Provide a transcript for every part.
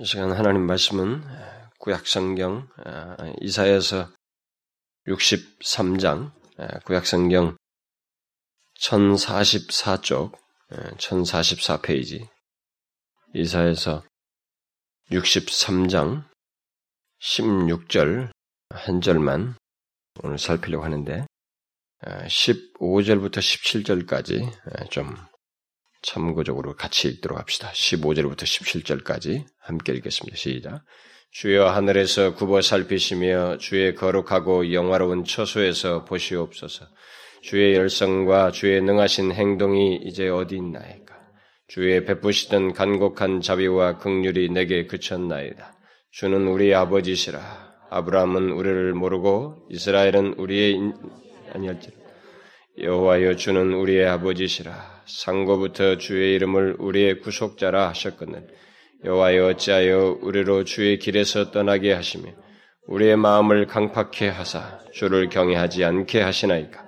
이 시간 하나님 말씀은 구약성경 이사에서 63장 구약성경 1044쪽 1044페이지 이사에서 63장 16절 한 절만 오늘 살피려고 하는데 15절부터 17절까지 좀 참고적으로 같이 읽도록 합시다. 15절부터 17절까지 함께 읽겠습니다. 시작. 주여 하늘에서 굽어 살피시며 주의 거룩하고 영화로운 처소에서 보시옵소서. 주의 열성과 주의 능하신 행동이 이제 어디 있나이까? 주의 베푸시던 간곡한 자비와 극률이 내게 그쳤나이다. 주는 우리 아버지시라. 아브라함은 우리를 모르고 이스라엘은 우리의 아니할지라. 여호와여 주는 우리의 아버지시라. 상고부터 주의 이름을 우리의 구속자라 하셨거늘. 여호와여 어찌하여 우리로 주의 길에서 떠나게 하시며 우리의 마음을 강팍해 하사 주를 경외하지 않게 하시나이까?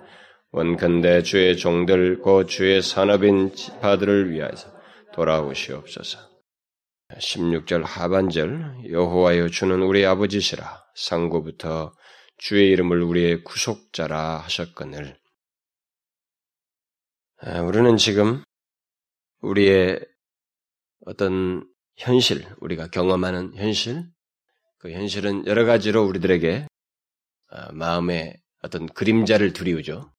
원컨대 주의 종들 곧 주의 산업인 지파들을 위하여서 돌아오시옵소서. 16절 하반절 여호와여 주는 우리 아버지시라. 상고부터 주의 이름을 우리의 구속자라 하셨거늘 우리는 지금 우리의 어떤 현실, 우리가 경험하는 현실, 그 현실은 여러 가지로 우리들에게 어, 마음에 어떤 그림자를 두리우죠.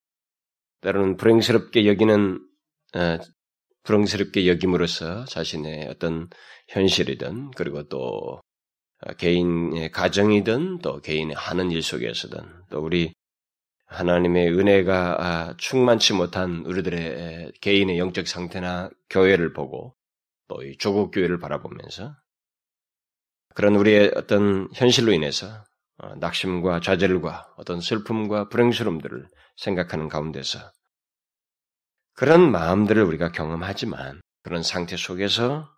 때로는 불행스럽게 여기는 어, 불행스럽게 여김으로써 자신의 어떤 현실이든 그리고 또 어, 개인의 가정이든 또 개인의 하는 일 속에서든 또 우리 하나님의 은혜가 아, 충만치 못한 우리들의 개인의 영적 상태나 교회를 보고 또 이 조국 교회를 바라보면서 그런 우리의 어떤 현실로 인해서 어, 낙심과 좌절과 어떤 슬픔과 불행스러움들을 생각하는 가운데서 그런 마음들을 우리가 경험하지만 그런 상태 속에서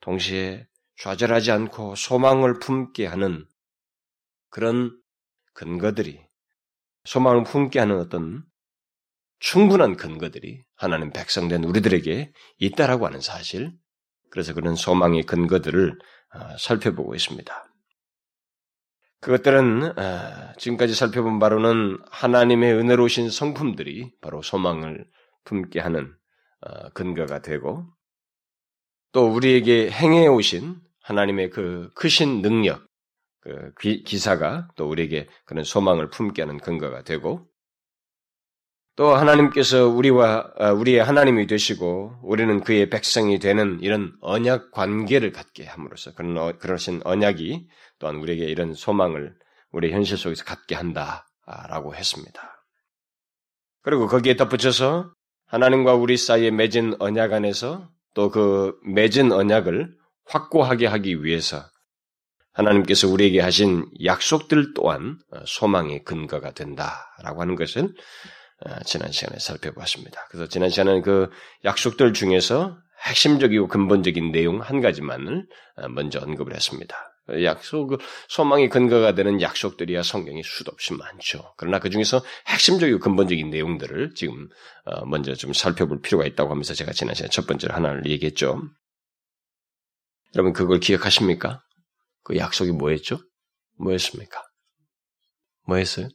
동시에 좌절하지 않고 소망을 품게 하는 그런 근거들이 소망을 품게 하는 어떤 충분한 근거들이 하나님 백성된 우리들에게 있다라고 하는 사실, 그래서 그런 소망의 근거들을 어, 살펴보고 있습니다. 그것들은 어, 지금까지 살펴본 바로는 하나님의 은혜로우신 성품들이 바로 소망을 품게 하는 어, 근거가 되고 또 우리에게 행해 오신 하나님의 그 크신 능력, 그 기사가 또 우리에게 그런 소망을 품게 하는 근거가 되고 또 하나님께서 우리와 아, 우리의 하나님이 되시고 우리는 그의 백성이 되는 이런 언약 관계를 갖게 함으로써 그런 어, 그러신 언약이 또한 우리에게 이런 소망을 우리 현실 속에서 갖게 한다라고 했습니다. 그리고 거기에 덧붙여서 하나님과 우리 사이에 맺은 언약 안에서 또 그 맺은 언약을 확고하게 하기 위해서 하나님께서 우리에게 하신 약속들 또한 어, 소망의 근거가 된다라고 하는 것을 어, 지난 시간에 살펴보았습니다. 그래서 지난 시간에는 그 약속들 중에서 핵심적이고 근본적인 내용 한 가지만을 어, 먼저 언급을 했습니다. 약속, 그 소망의 근거가 되는 약속들이야 성경이 수도 없이 많죠. 그러나 그 중에서 핵심적이고 근본적인 내용들을 지금 먼저 좀 살펴볼 필요가 있다고 하면서 제가 지난 시간에 첫 번째로 하나를 얘기했죠. 여러분 그걸 기억하십니까? 그 약속이 뭐였죠? 뭐였습니까? 뭐였어요?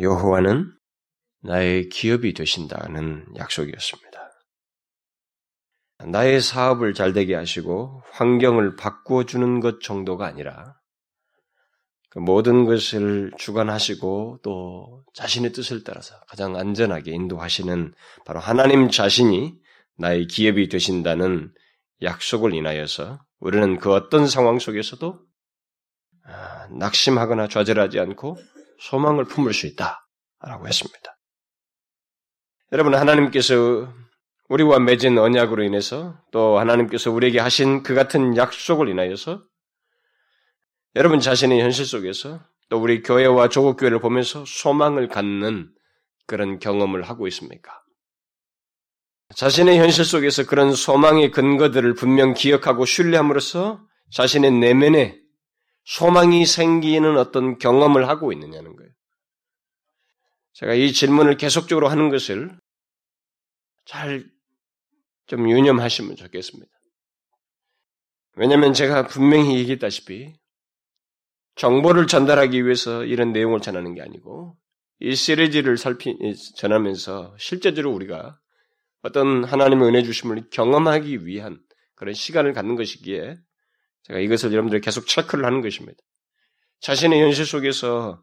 여호와는 나의 기업이 되신다는 약속이었습니다. 나의 사업을 잘 되게 하시고 환경을 바꾸어 주는 것 정도가 아니라 그 모든 것을 주관하시고 또 자신의 뜻을 따라서 가장 안전하게 인도하시는 바로 하나님 자신이 나의 기업이 되신다는 약속을 인하여서 우리는 그 어떤 상황 속에서도 아, 낙심하거나 좌절하지 않고 소망을 품을 수 있다라고 했습니다. 여러분 하나님께서 우리와 맺은 언약으로 인해서 또 하나님께서 우리에게 하신 그 같은 약속을 인하여서 여러분 자신의 현실 속에서 또 우리 교회와 조국 교회를 보면서 소망을 갖는 그런 경험을 하고 있습니까? 자신의 현실 속에서 그런 소망의 근거들을 분명 기억하고 신뢰함으로써 자신의 내면에 소망이 생기는 어떤 경험을 하고 있느냐는 거예요. 제가 이 질문을 계속적으로 하는 것을 잘 좀 유념하시면 좋겠습니다. 왜냐하면 제가 분명히 얘기했다시피 정보를 전달하기 위해서 이런 내용을 전하는 게 아니고 이 시리즈를 살피 전하면서 실제적으로 우리가 어떤 하나님의 은혜 주심을 경험하기 위한 그런 시간을 갖는 것이기에 제가 이것을 여러분들이 계속 체크를 하는 것입니다. 자신의 현실 속에서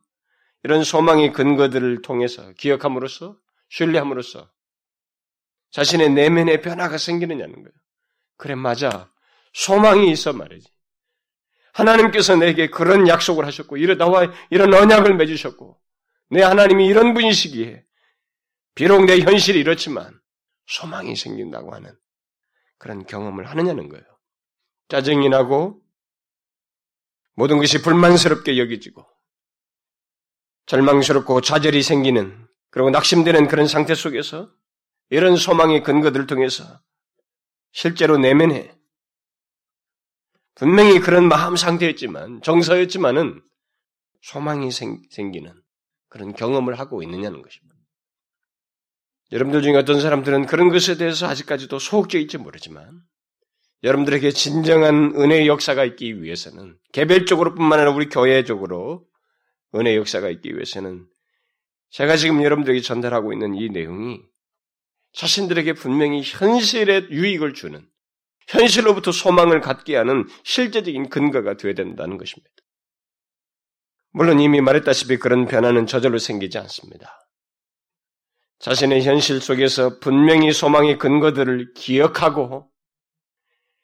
이런 소망의 근거들을 통해서 기억함으로써 신뢰함으로써 자신의 내면의 변화가 생기느냐는 거예요. 그래 맞아. 소망이 있어 말이지. 하나님께서 내게 그런 약속을 하셨고 이러 나와 이런 언약을 맺으셨고 내 하나님이 이런 분이시기에 비록 내 현실이 이렇지만 소망이 생긴다고 하는 그런 경험을 하느냐는 거예요. 짜증이 나고 모든 것이 불만스럽게 여겨지고 절망스럽고 좌절이 생기는 그리고 낙심되는 그런 상태 속에서 이런 소망의 근거들을 통해서 실제로 내면에 분명히 그런 마음 상태였지만 정서였지만은 소망이 생, 기는 그런 경험을 하고 있느냐는 것입니다. 여러분들 중에 어떤 사람들은 그런 것에 대해서 아직까지도 소극적 일지 모르지만 여러분들에게 진정한 은혜의 역사가 있기 위해서는 개별적으로뿐만 아니라 우리 교회적으로 은혜의 역사가 있기 위해서는 제가 지금 여러분들에게 전달하고 있는 이 내용이 자신들에게 분명히 현실에 유익을 주는 현실로부터 소망을 갖게 하는 실제적인 근거가 되어야 된다는 것입니다. 물론 이미 말했다시피 그런 변화는 저절로 생기지 않습니다. 자신의 현실 속에서 분명히 소망의 근거들을 기억하고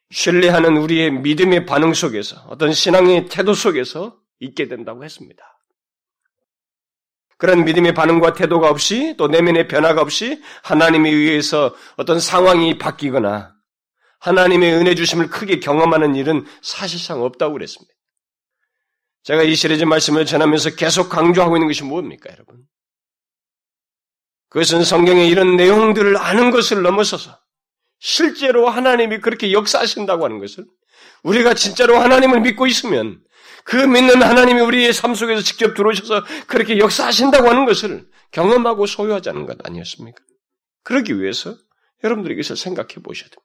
신뢰하는 우리의 믿음의 반응 속에서 어떤 신앙의 태도 속에서 있게 된다고 했습니다. 그런 믿음의 반응과 태도가 없이 또 내면의 변화가 없이 하나님에 의해서 어떤 상황이 바뀌거나 하나님의 은혜 주심을 크게 경험하는 일은 사실상 없다고 그랬습니다. 제가 이 시리즈 말씀을 전하면서 계속 강조하고 있는 것이 뭡니까, 여러분? 그것은 성경의 이런 내용들을 아는 것을 넘어서서 실제로 하나님이 그렇게 역사하신다고 하는 것을 우리가 진짜로 하나님을 믿고 있으면 그 믿는 하나님이 우리의 삶 속에서 직접 들어오셔서 그렇게 역사하신다고 하는 것을 경험하고 소유하자는 것 아니었습니까? 그러기 위해서 여러분들이 이것을 생각해 보셔야 됩니다.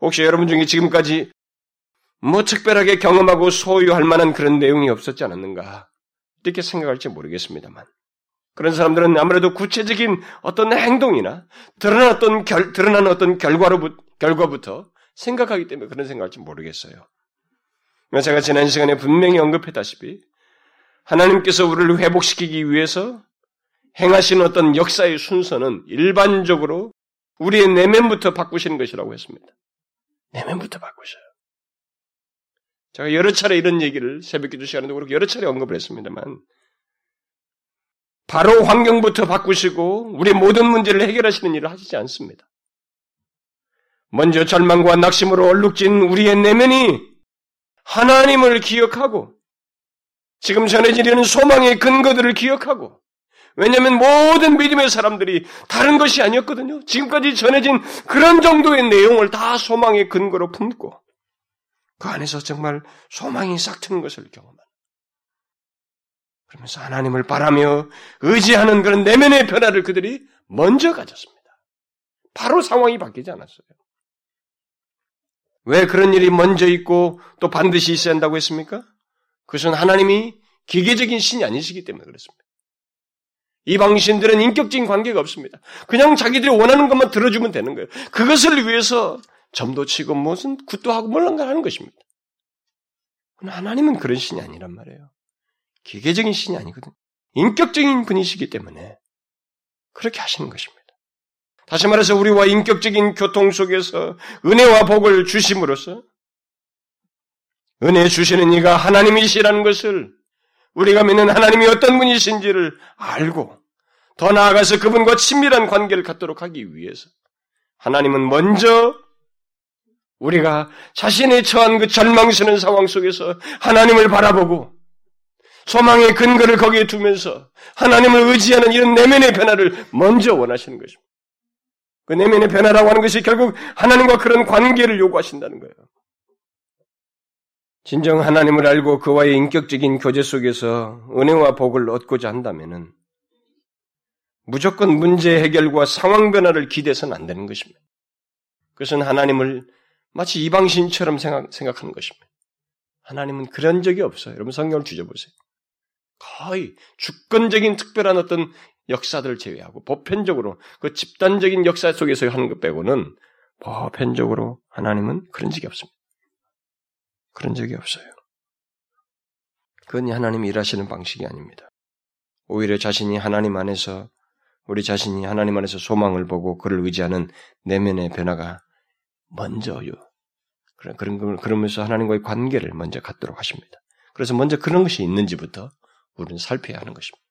혹시 여러분 중에 지금까지 뭐 특별하게 경험하고 소유할 만한 그런 내용이 없었지 않았는가? 이렇게 생각할지 모르겠습니다만. 그런 사람들은 아무래도 구체적인 어떤 행동이나 드러난 어떤 결, 드러난 어떤 결과로, 결과부터 생각하기 때문에 그런 생각할지 모르겠어요. 제가 지난 시간에 분명히 언급했다시피 하나님께서 우리를 회복시키기 위해서 행하신 어떤 역사의 순서는 일반적으로 우리의 내면부터 바꾸시는 것이라고 했습니다. 내면부터 바꾸셔요. 제가 여러 차례 이런 얘기를 새벽 기도 시간에도 그렇고 여러 차례 언급을 했습니다만 바로 환경부터 바꾸시고 우리 모든 문제를 해결하시는 일을 하시지 않습니다. 먼저 절망과 낙심으로 얼룩진 우리의 내면이 하나님을 기억하고 지금 전해지려는 소망의 근거들을 기억하고 왜냐하면 모든 믿음의 사람들이 다른 것이 아니었거든요. 지금까지 전해진 그런 정도의 내용을 다 소망의 근거로 품고 그 안에서 정말 소망이 싹 트는 것을 경험한. 그러면서 하나님을 바라며 의지하는 그런 내면의 변화를 그들이 먼저 가졌습니다. 바로 상황이 바뀌지 않았어요. 왜 그런 일이 먼저 있고 또 반드시 있어야 한다고 했습니까? 그것은 하나님이 기계적인 신이 아니시기 때문에 그렇습니다. 이방 신들은 인격적인 관계가 없습니다. 그냥 자기들이 원하는 것만 들어주면 되는 거예요. 그것을 위해서 점도 치고 무슨 굿도 하고 뭘런가 하는 것입니다. 하나님은 그런 신이 아니란 말이에요. 기계적인 신이 아니거든. 인격적인 분이시기 때문에 그렇게 하시는 것입니다. 다시 말해서 우리와 인격적인 교통 속에서 은혜와 복을 주심으로써 은혜 주시는 이가 하나님이시라는 것을 우리가 믿는 하나님이 어떤 분이신지를 알고 더 나아가서 그분과 친밀한 관계를 갖도록 하기 위해서 하나님은 먼저 우리가 자신이 처한 그 절망스러운 상황 속에서 하나님을 바라보고 소망의 근거를 거기에 두면서 하나님을 의지하는 이런 내면의 변화를 먼저 원하시는 것입니다. 그 내면의 변화라고 하는 것이 결국 하나님과 그런 관계를 요구하신다는 거예요. 진정 하나님을 알고 그와의 인격적인 교제 속에서 은혜와 복을 얻고자 한다면은 무조건 문제 해결과 상황 변화를 기대서는 안 되는 것입니다. 그것은 하나님을 마치 이방신처럼 생각, 생각하는 것입니다. 하나님은 그런 적이 없어요. 여러분 성경을 뒤져보세요. 거의 주권적인 특별한 어떤 역사들을 제외하고 보편적으로 그 집단적인 역사 속에서 하는 것 빼고는 보편적으로 하나님은 그런 적이 없습니다. 그런 적이 없어요. 그건 하나님이 일하시는 방식이 아닙니다. 오히려 자신이 하나님 안에서 우리 자신이 하나님 안에서 소망을 보고 그를 의지하는 내면의 변화가 먼저요. 그런 그런 그러면서 하나님과의 관계를 먼저 갖도록 하십니다. 그래서 먼저 그런 것이 있는지부터 우리는 살펴야 하는 것입니다.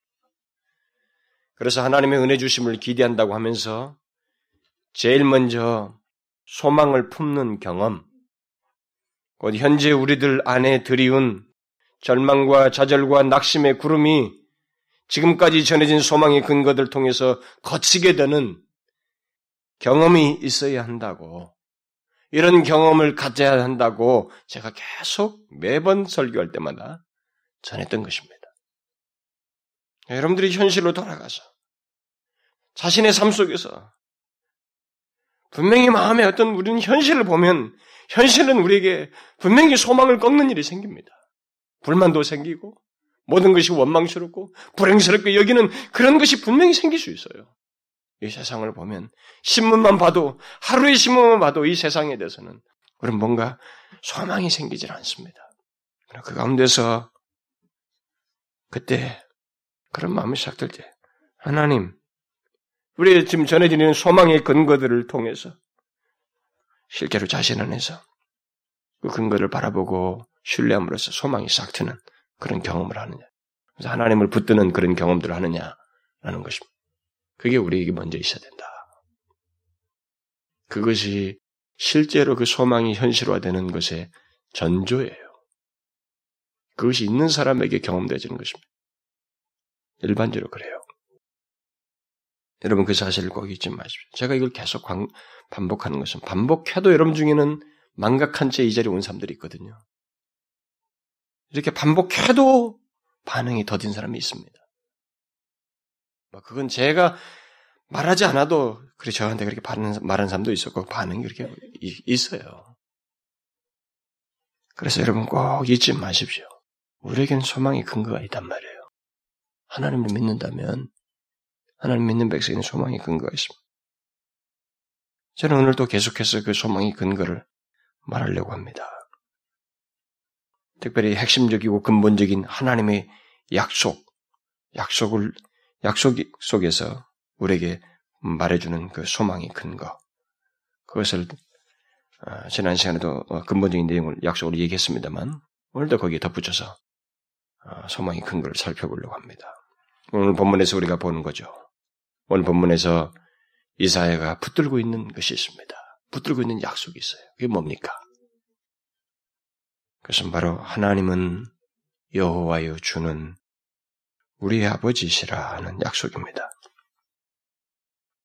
그래서 하나님의 은혜 주심을 기대한다고 하면서 제일 먼저 소망을 품는 경험, 곧 현재 우리들 안에 들이운 절망과 좌절과 낙심의 구름이 지금까지 전해진 소망의 근거들 통해서 거치게 되는 경험이 있어야 한다고 이런 경험을 가져야 한다고 제가 계속 매번 설교할 때마다 전했던 것입니다. 여러분들이 현실로 돌아가서 자신의 삶 속에서 분명히 마음에 어떤 우리는 현실을 보면 현실은 우리에게 분명히 소망을 꺾는 일이 생깁니다. 불만도 생기고 모든 것이 원망스럽고 불행스럽게 여기는 그런 것이 분명히 생길 수 있어요. 이 세상을 보면 신문만 봐도 하루의 신문만 봐도 이 세상에 대해서는 우리는 뭔가 소망이 생기질 않습니다. 그 가운데서 그때 그런 마음이 시작될 때 하나님 우리 지금 전해지는 소망의 근거들을 통해서 실제로 자신 안에서 그 근거를 바라보고 신뢰함으로써 소망이 싹 트는 그런 경험을 하느냐. 그래서 하나님을 붙드는 그런 경험들을 하느냐라는 것입니다. 그게 우리에게 먼저 있어야 된다. 그것이 실제로 그 소망이 현실화되는 것의 전조예요. 그것이 있는 사람에게 경험되어지는 것입니다. 일반적으로 그래요. 여러분 그 사실을 꼭 잊지 마십시오. 제가 이걸 계속 반복하는 것은 반복해도 여러분 중에는 망각한 채 이 자리에 온 사람들이 있거든요. 이렇게 반복해도 반응이 더딘 사람이 있습니다. 뭐 그건 제가 말하지 않아도 그래 저한테 그렇게 말하는 사람도 있었고 반응이 그렇게 있어요. 그래서 여러분 꼭 잊지 마십시오. 우리에게는 소망의 근거가 있단 말이에요. 하나님을 믿는다면 하나님 믿는 백성에는 소망의 근거가 있습니다. 저는 오늘도 계속해서 그 소망의 근거를 말하려고 합니다. 특별히 핵심적이고 근본적인 하나님의 약속, 약속을, 약속 속에서 우리에게 말해주는 그 소망의 근거. 그것을 어, 지난 시간에도 어, 근본적인 내용을 약속으로 얘기했습니다만 오늘도 거기에 덧붙여서 어, 소망의 근거를 살펴보려고 합니다. 오늘 본문에서 우리가 보는 거죠. 오늘 본문에서 이사야가 붙들고 있는 것이 있습니다. 붙들고 있는 약속이 있어요. 그게 뭡니까? 그것은 바로 하나님은 여호와여 주는 우리의 아버지시라 하는 약속입니다.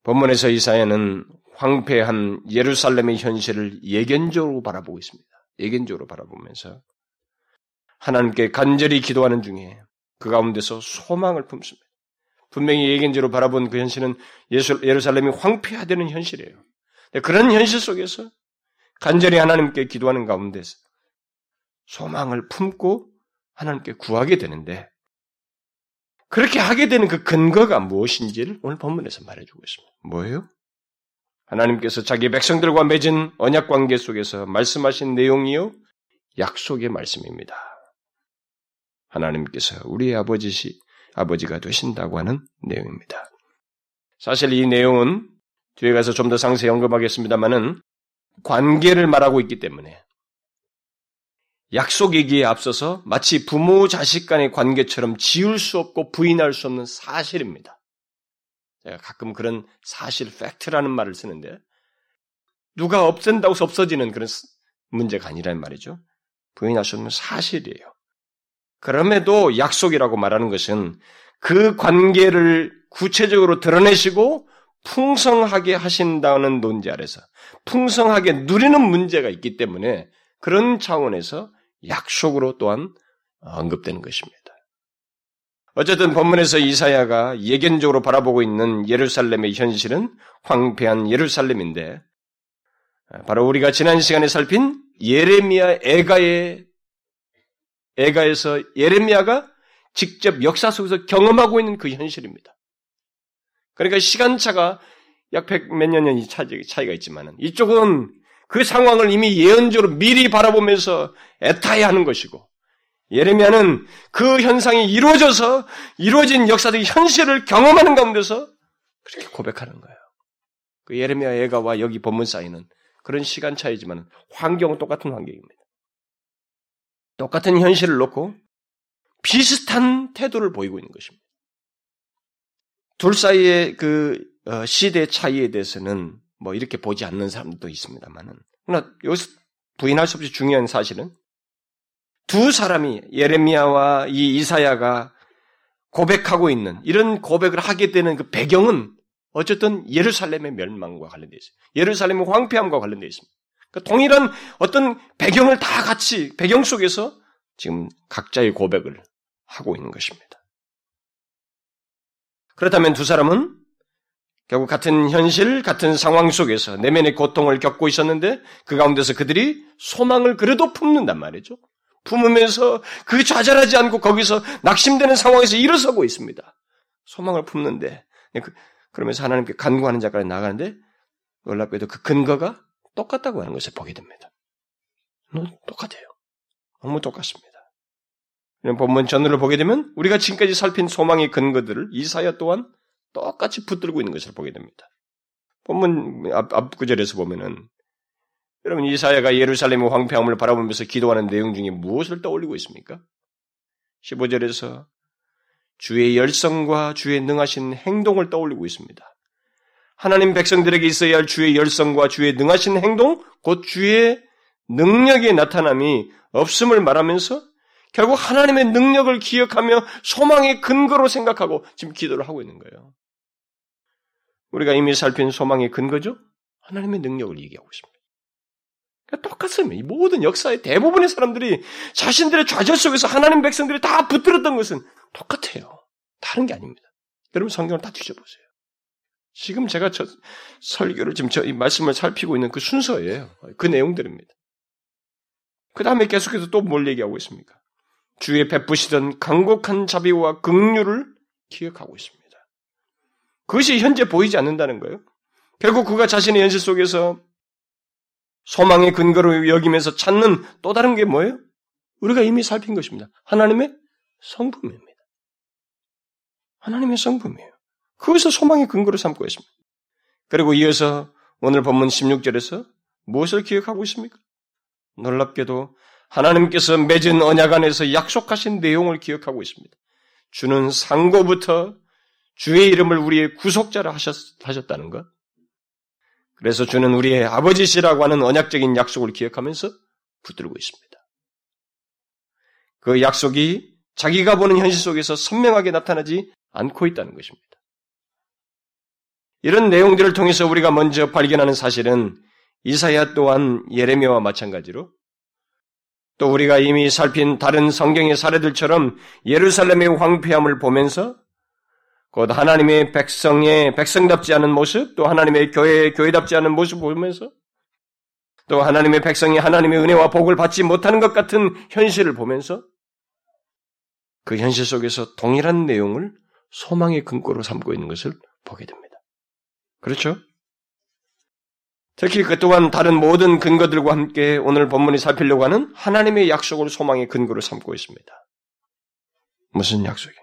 본문에서 이사야는 황폐한 예루살렘의 현실을 예견적으로 바라보고 있습니다. 예견적으로 바라보면서 하나님께 간절히 기도하는 중에 그 가운데서 소망을 품습니다. 분명히 예견적으로 바라본 그 현실은 예루살렘이 황폐화되는 현실이에요. 그런 현실 속에서 간절히 하나님께 기도하는 가운데서 소망을 품고 하나님께 구하게 되는데 그렇게 하게 되는 그 근거가 무엇인지를 오늘 본문에서 말해주고 있습니다. 뭐예요? 하나님께서 자기 백성들과 맺은 언약 관계 속에서 말씀하신 내용이요 약속의 말씀입니다. 하나님께서 우리의 아버지시 아버지가 되신다고 하는 내용입니다. 사실 이 내용은 뒤에 가서 좀 더 상세히 언급하겠습니다만은 관계를 말하고 있기 때문에 약속 얘기에 앞서서 마치 부모 자식 간의 관계처럼 지울 수 없고 부인할 수 없는 사실입니다. 제가 가끔 그런 사실, 팩트라는 말을 쓰는데 누가 없앤다고 해서 없어지는 그런 문제가 아니라는 말이죠. 부인할 수 없는 사실이에요. 그럼에도 약속이라고 말하는 것은 그 관계를 구체적으로 드러내시고 풍성하게 하신다는 논지 아래서 풍성하게 누리는 문제가 있기 때문에 그런 차원에서 약속으로 또한 언급되는 것입니다. 어쨌든 본문에서 이사야가 예견적으로 바라보고 있는 예루살렘의 현실은 황폐한 예루살렘인데 바로 우리가 지난 시간에 살핀 예레미야 애가의 애가에서 예레미야가 직접 역사 속에서 경험하고 있는 그 현실입니다. 그러니까 시간차가 약 백 몇 년이 차이가 있지만 이쪽은 그 상황을 이미 예언적으로 미리 바라보면서 애타야 하는 것이고 예레미야는 그 현상이 이루어져서 이루어진 역사적 현실을 경험하는 가운데서 그렇게 고백하는 거예요. 그 예레미야 애가와 여기 본문 사이는 그런 시간 차이지만 환경은 똑같은 환경입니다. 똑같은 현실을 놓고 비슷한 태도를 보이고 있는 것입니다. 둘 사이의 그 어, 시대 차이에 대해서는 뭐 이렇게 보지 않는 사람도 있습니다만은 그러나 여기서 부인할 수 없이 중요한 사실은 두 사람이 예레미야와 이 이사야가 고백하고 있는 이런 고백을 하게 되는 그 배경은 어쨌든 예루살렘의 멸망과 관련되어 있어요. 예루살렘의 황폐함과 관련되어 있습니다. 그러니까 동일한 어떤 배경을 다 같이 배경 속에서 지금 각자의 고백을 하고 있는 것입니다. 그렇다면 두 사람은 결국 같은 현실, 같은 상황 속에서 내면의 고통을 겪고 있었는데 그 가운데서 그들이 소망을 그래도 품는단 말이죠. 품으면서 그 좌절하지 않고 거기서 낙심되는 상황에서 일어서고 있습니다. 소망을 품는데 그, 그러면서 하나님께 간구하는 자까지 나가는데 놀랍게도 그 근거가 똑같다고 하는 것을 보게 됩니다. 똑같아요. 너무 똑같습니다. 본문 전후를 보게 되면 우리가 지금까지 살핀 소망의 근거들을 이사야 또한 똑같이 붙들고 있는 것을 보게 됩니다. 본문 앞, 앞 구절에서 보면은 여러분 이사야가 예루살렘의 황폐함을 바라보면서 기도하는 내용 중에 무엇을 떠올리고 있습니까? 15절에서 주의 열성과 주의 능하신 행동을 떠올리고 있습니다. 하나님 백성들에게 있어야 할 주의 열성과 주의 능하신 행동, 곧 주의 능력의 나타남이 없음을 말하면서 결국 하나님의 능력을 기억하며 소망의 근거로 생각하고 지금 기도를 하고 있는 거예요. 우리가 이미 살핀 소망의 근거죠? 하나님의 능력을 얘기하고 있습니다. 그러니까 똑같습니다. 이 모든 역사의 대부분의 사람들이 자신들의 좌절 속에서 하나님 백성들이 다 붙들었던 것은 똑같아요. 다른 게 아닙니다. 여러분 성경을 다 뒤져보세요. 지금 제가 저 설교를 지금 저 이 말씀을 살피고 있는 그 순서예요. 그 내용들입니다. 그 다음에 계속해서 또 뭘 얘기하고 있습니까? 주의 베푸시던 강곡한 자비와 긍휼을 기억하고 있습니다. 그것이 현재 보이지 않는다는 거예요. 결국 그가 자신의 현실 속에서 소망의 근거로 여기면서 찾는 또 다른 게 뭐예요? 우리가 이미 살핀 것입니다. 하나님의 성품입니다. 하나님의 성품이에요. 그것을 소망의 근거로 삼고 있습니다. 그리고 이어서 오늘 본문 16절에서 무엇을 기억하고 있습니까? 놀랍게도 하나님께서 맺은 언약 안에서 약속하신 내용을 기억하고 있습니다. 주는 상고부터 주의 이름을 우리의 구속자라 하셨, 하셨다는 것. 그래서 주는 우리의 아버지시라고 하는 언약적인 약속을 기억하면서 붙들고 있습니다. 그 약속이 자기가 보는 현실 속에서 선명하게 나타나지 않고 있다는 것입니다. 이런 내용들을 통해서 우리가 먼저 발견하는 사실은 이사야 또한 예레미야와 마찬가지로 또 우리가 이미 살핀 다른 성경의 사례들처럼 예루살렘의 황폐함을 보면서 곧 하나님의 백성의 백성답지 않은 모습, 또 하나님의 교회의 교회답지 않은 모습 을 보면서 또 하나님의 백성이 하나님의 은혜와 복을 받지 못하는 것 같은 현실을 보면서 그 현실 속에서 동일한 내용을 소망의 근거로 삼고 있는 것을 보게 됩니다. 그렇죠? 특히 그 또한 다른 모든 근거들과 함께 오늘 본문이 살피려고 하는 하나님의 약속을 소망의 근거로 삼고 있습니다. 무슨 약속이?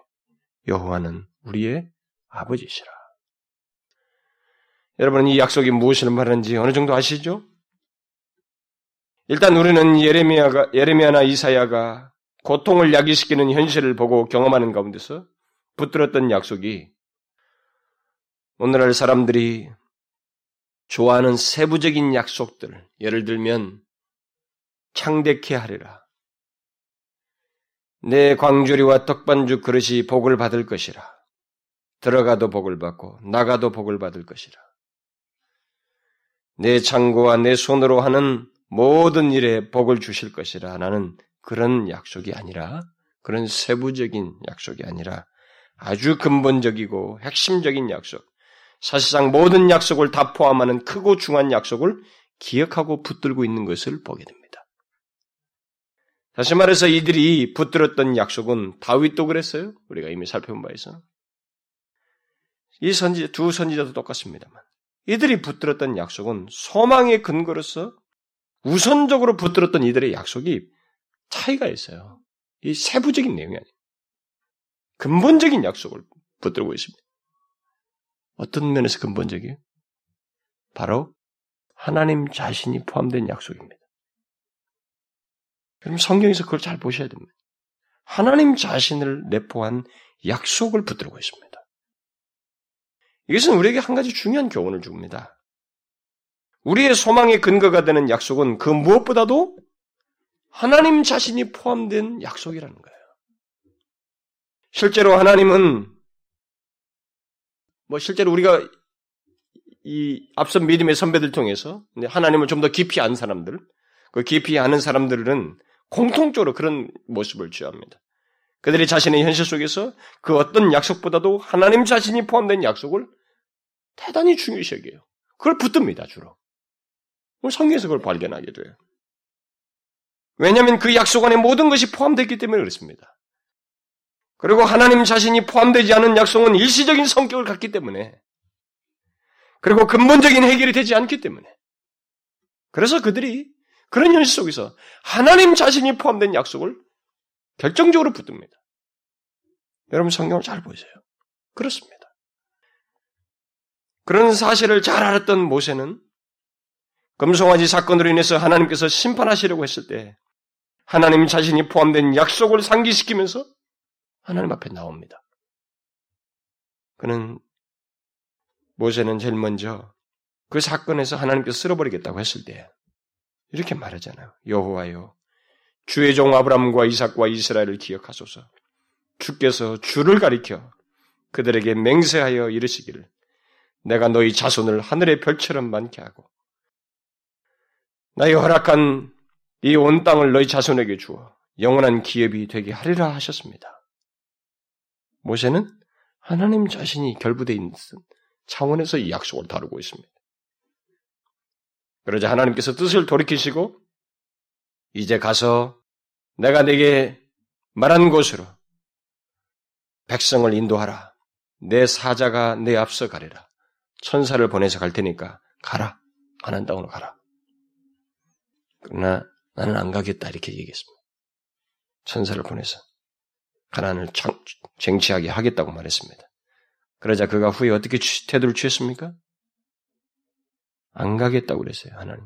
여호와는 우리의 아버지시라. 여러분 이 약속이 무엇을 말하는지 어느 정도 아시죠? 일단 우리는 예레미야가 예레미야나 이사야가 고통을 야기시키는 현실을 보고 경험하는 가운데서 붙들었던 약속이 오늘날 사람들이 좋아하는 세부적인 약속들, 예를 들면 창대케 하리라. 내 광주리와 떡반죽 그릇이 복을 받을 것이라. 들어가도 복을 받고 나가도 복을 받을 것이라. 내 창고와 내 손으로 하는 모든 일에 복을 주실 것이라. 나는 그런 약속이 아니라 그런 세부적인 약속이 아니라 아주 근본적이고 핵심적인 약속, 사실상 모든 약속을 다 포함하는 크고 중한 약속을 기억하고 붙들고 있는 것을 보게 됩니다. 다시 말해서 이들이 붙들었던 약속은 다윗도 그랬어요. 우리가 이미 살펴본 바 있어. 이 선지 두 선지자도 똑같습니다만 이들이 붙들었던 약속은 소망의 근거로서 우선적으로 붙들었던 이들의 약속이 차이가 있어요. 이 세부적인 내용이 아니에요. 근본적인 약속을 붙들고 있습니다. 어떤 면에서 근본적이에요? 바로 하나님 자신이 포함된 약속입니다. 그럼 성경에서 그걸 잘 보셔야 됩니다. 하나님 자신을 내포한 약속을 붙들고 있습니다. 이것은 우리에게 한 가지 중요한 교훈을 줍니다. 우리의 소망의 근거가 되는 약속은 그 무엇보다도 하나님 자신이 포함된 약속이라는 거예요. 실제로 하나님은 뭐 실제로 우리가 이 앞선 믿음의 선배들 통해서 하나님을 좀 더 깊이 아는 사람들, 그 깊이 아는 사람들은 공통적으로 그런 모습을 취합니다. 그들이 자신의 현실 속에서 그 어떤 약속보다도 하나님 자신이 포함된 약속을 대단히 중요시 여겨요. 그걸 붙듭니다, 주로. 성경에서 그걸 발견하게 돼요. 왜냐하면 그 약속 안에 모든 것이 포함되기 때문에 그렇습니다. 그리고 하나님 자신이 포함되지 않은 약속은 일시적인 성격을 갖기 때문에 그리고 근본적인 해결이 되지 않기 때문에 그래서 그들이 그런 현실 속에서 하나님 자신이 포함된 약속을 결정적으로 붙듭니다. 여러분 성경을 잘 보세요. 그렇습니다. 그런 사실을 잘 알았던 모세는 금송아지 사건으로 인해서 하나님께서 심판하시려고 했을 때 하나님 자신이 포함된 약속을 상기시키면서 하나님 앞에 나옵니다. 그는 모세는 제일 먼저 그 사건에서 하나님께서 쓸어버리겠다고 했을 때 이렇게 말하잖아요. 여호와여 주의 종 아브람과 이삭과 이스라엘을 기억하소서. 주께서 주를 가리켜 그들에게 맹세하여 이르시기를 내가 너희 자손을 하늘의 별처럼 많게 하고 나의 허락한 이 온 땅을 너희 자손에게 주어 영원한 기업이 되게 하리라 하셨습니다. 모세는 하나님 자신이 결부되어 있는 차원에서 이 약속을 다루고 있습니다. 그러자 하나님께서 뜻을 돌이키시고 이제 가서 내가 내게 말한 곳으로 백성을 인도하라. 내 사자가 내 앞서 가리라. 천사를 보내서 갈 테니까 가라. 가난 땅으로 가라. 그러나 나는 안 가겠다 이렇게 얘기했습니다. 천사를 보내서 가난을 쟁취하게 하겠다고 말했습니다. 그러자 그가 후에 어떻게 태도를 취했습니까? 안 가겠다고 그랬어요, 하나님.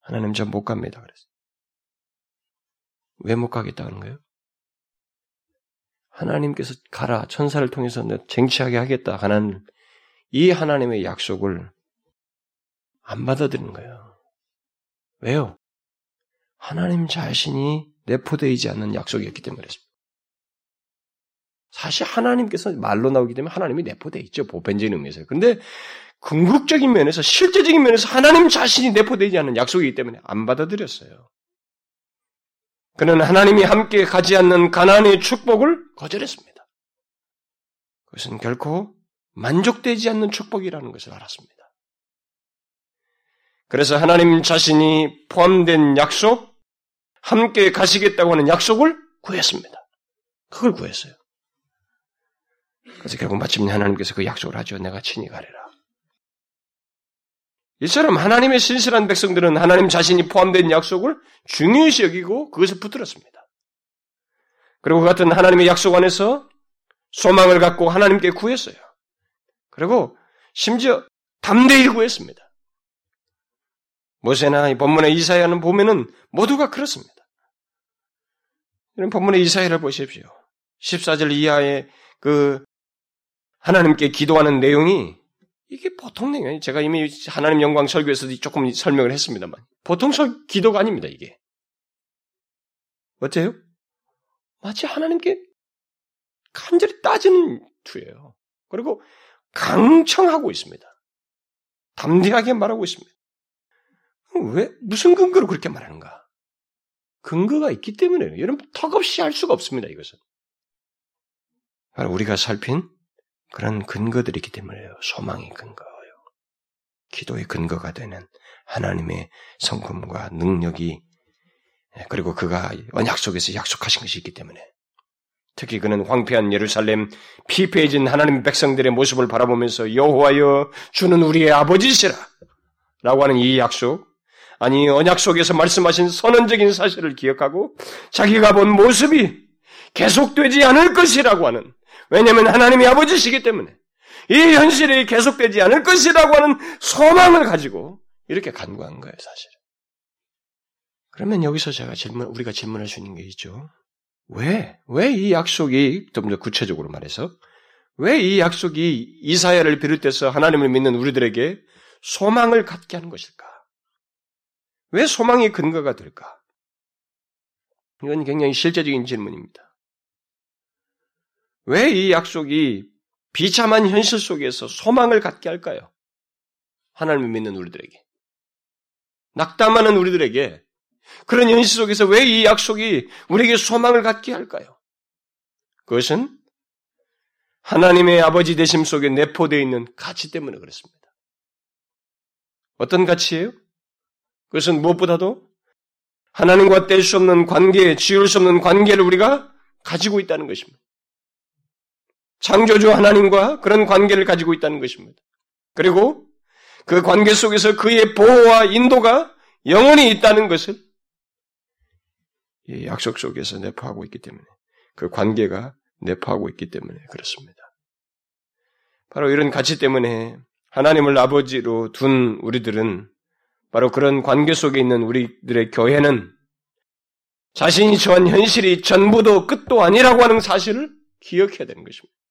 하나님 저 못 갑니다, 그랬어요. 왜 못 가겠다는 거예요? 하나님께서 가라, 천사를 통해서 쟁취하게 하겠다, 하나님. 이 하나님의 약속을 안 받아들이는 거예요. 왜요? 하나님 자신이 내포되지 않는 약속이었기 때문에 그렇습니다. 사실 하나님께서 말로 나오기 때문에 하나님이 내포돼 있죠. 보편적인 의미에서. 근데 궁극적인 면에서 실제적인 면에서 하나님 자신이 내포되지 않는 약속이기 때문에 안 받아들였어요. 그는 하나님이 함께 가지 않는 가난의 축복을 거절했습니다. 그것은 결코 만족되지 않는 축복이라는 것을 알았습니다. 그래서 하나님 자신이 포함된 약속, 함께 가시겠다고 하는 약속을 구했습니다. 그걸 구했어요. 그래서 결국 마침내 하나님께서 그 약속을 하죠. 내가 친히 가리라. 이처럼 하나님의 신실한 백성들은 하나님 자신이 포함된 약속을 중요시 여기고 그것을 붙들었습니다. 그리고 그 같은 하나님의 약속 안에서 소망을 갖고 하나님께 구했어요. 그리고 심지어 담대히 구했습니다. 모세나 이 본문의 이사야는 보면은 모두가 그렇습니다. 이런 본문의 이사야를 보십시오. 14절 이하의 그 하나님께 기도하는 내용이 이게 보통 내용이에요. 제가 이미 하나님 영광 설교에서도 조금 설명을 했습니다만 보통 설, 기도가 아닙니다. 이게 어때요? 마치 하나님께 간절히 따지는 투예요. 그리고 강청하고 있습니다. 담대하게 말하고 있습니다. 왜 무슨 근거로 그렇게 말하는가? 근거가 있기 때문에 여러분 턱없이 할 수가 없습니다. 이것은 우리가 살핀 그런 근거들이 있기 때문에요. 소망의 근거요. 기도의 근거가 되는 하나님의 성품과 능력이 그리고 그가 언약 속에서 약속하신 것이 있기 때문에 특히 그는 황폐한 예루살렘 피폐해진 하나님 백성들의 모습을 바라보면서 여호와여 주는 우리의 아버지시라 라고 하는 이 약속 아니 언약 속에서 말씀하신 선언적인 사실을 기억하고 자기가 본 모습이 계속되지 않을 것이라고 하는 왜냐하면 하나님이 아버지시기 때문에 이 현실이 계속되지 않을 것이라고 하는 소망을 가지고 이렇게 간구한 거예요 사실. 그러면 여기서 제가 질문 우리가 질문할 수 있는 게 있죠. 왜? 왜 이 약속이 좀 더 구체적으로 말해서 왜 이 약속이 이사야를 비롯해서 하나님을 믿는 우리들에게 소망을 갖게 하는 것일까? 왜 소망의 근거가 될까? 이건 굉장히 실제적인 질문입니다. 왜 이 약속이 비참한 현실 속에서 소망을 갖게 할까요? 하나님을 믿는 우리들에게. 낙담하는 우리들에게 그런 현실 속에서 왜 이 약속이 우리에게 소망을 갖게 할까요? 그것은 하나님의 아버지 되심 속에 내포되어 있는 가치 때문에 그렇습니다. 어떤 가치예요? 그것은 무엇보다도 하나님과 뗄 수 없는 관계, 지울 수 없는 관계를 우리가 가지고 있다는 것입니다. 창조주 하나님과 그런 관계를 가지고 있다는 것입니다. 그리고 그 관계 속에서 그의 보호와 인도가 영원히 있다는 것을 이 약속 속에서 내포하고 있기 때문에 그 관계가 내포하고 있기 때문에 그렇습니다. 바로 이런 가치 때문에 하나님을 아버지로 둔 우리들은 바로 그런 관계 속에 있는 우리들의 교회는 자신이 처한 현실이 전부도 끝도 아니라고 하는 사실을 기억해야 되는 것입니다.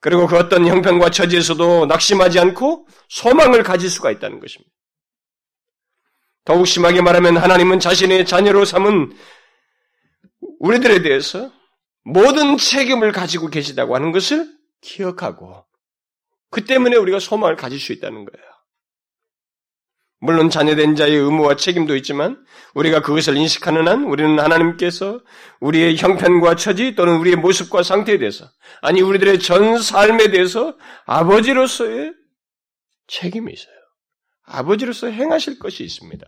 그리고 그 어떤 형편과 처지에서도 낙심하지 않고 소망을 가질 수가 있다는 것입니다. 더욱 심하게 말하면 하나님은 자신의 자녀로 삼은 우리들에 대해서 모든 책임을 가지고 계시다고 하는 것을 기억하고 그 때문에 우리가 소망을 가질 수 있다는 거예요. 물론 자녀된 자의 의무와 책임도 있지만 우리가 그것을 인식하는 한 우리는 하나님께서 우리의 형편과 처지 또는 우리의 모습과 상태에 대해서 아니 우리들의 전 삶에 대해서 아버지로서의 책임이 있어요. 아버지로서 행하실 것이 있습니다.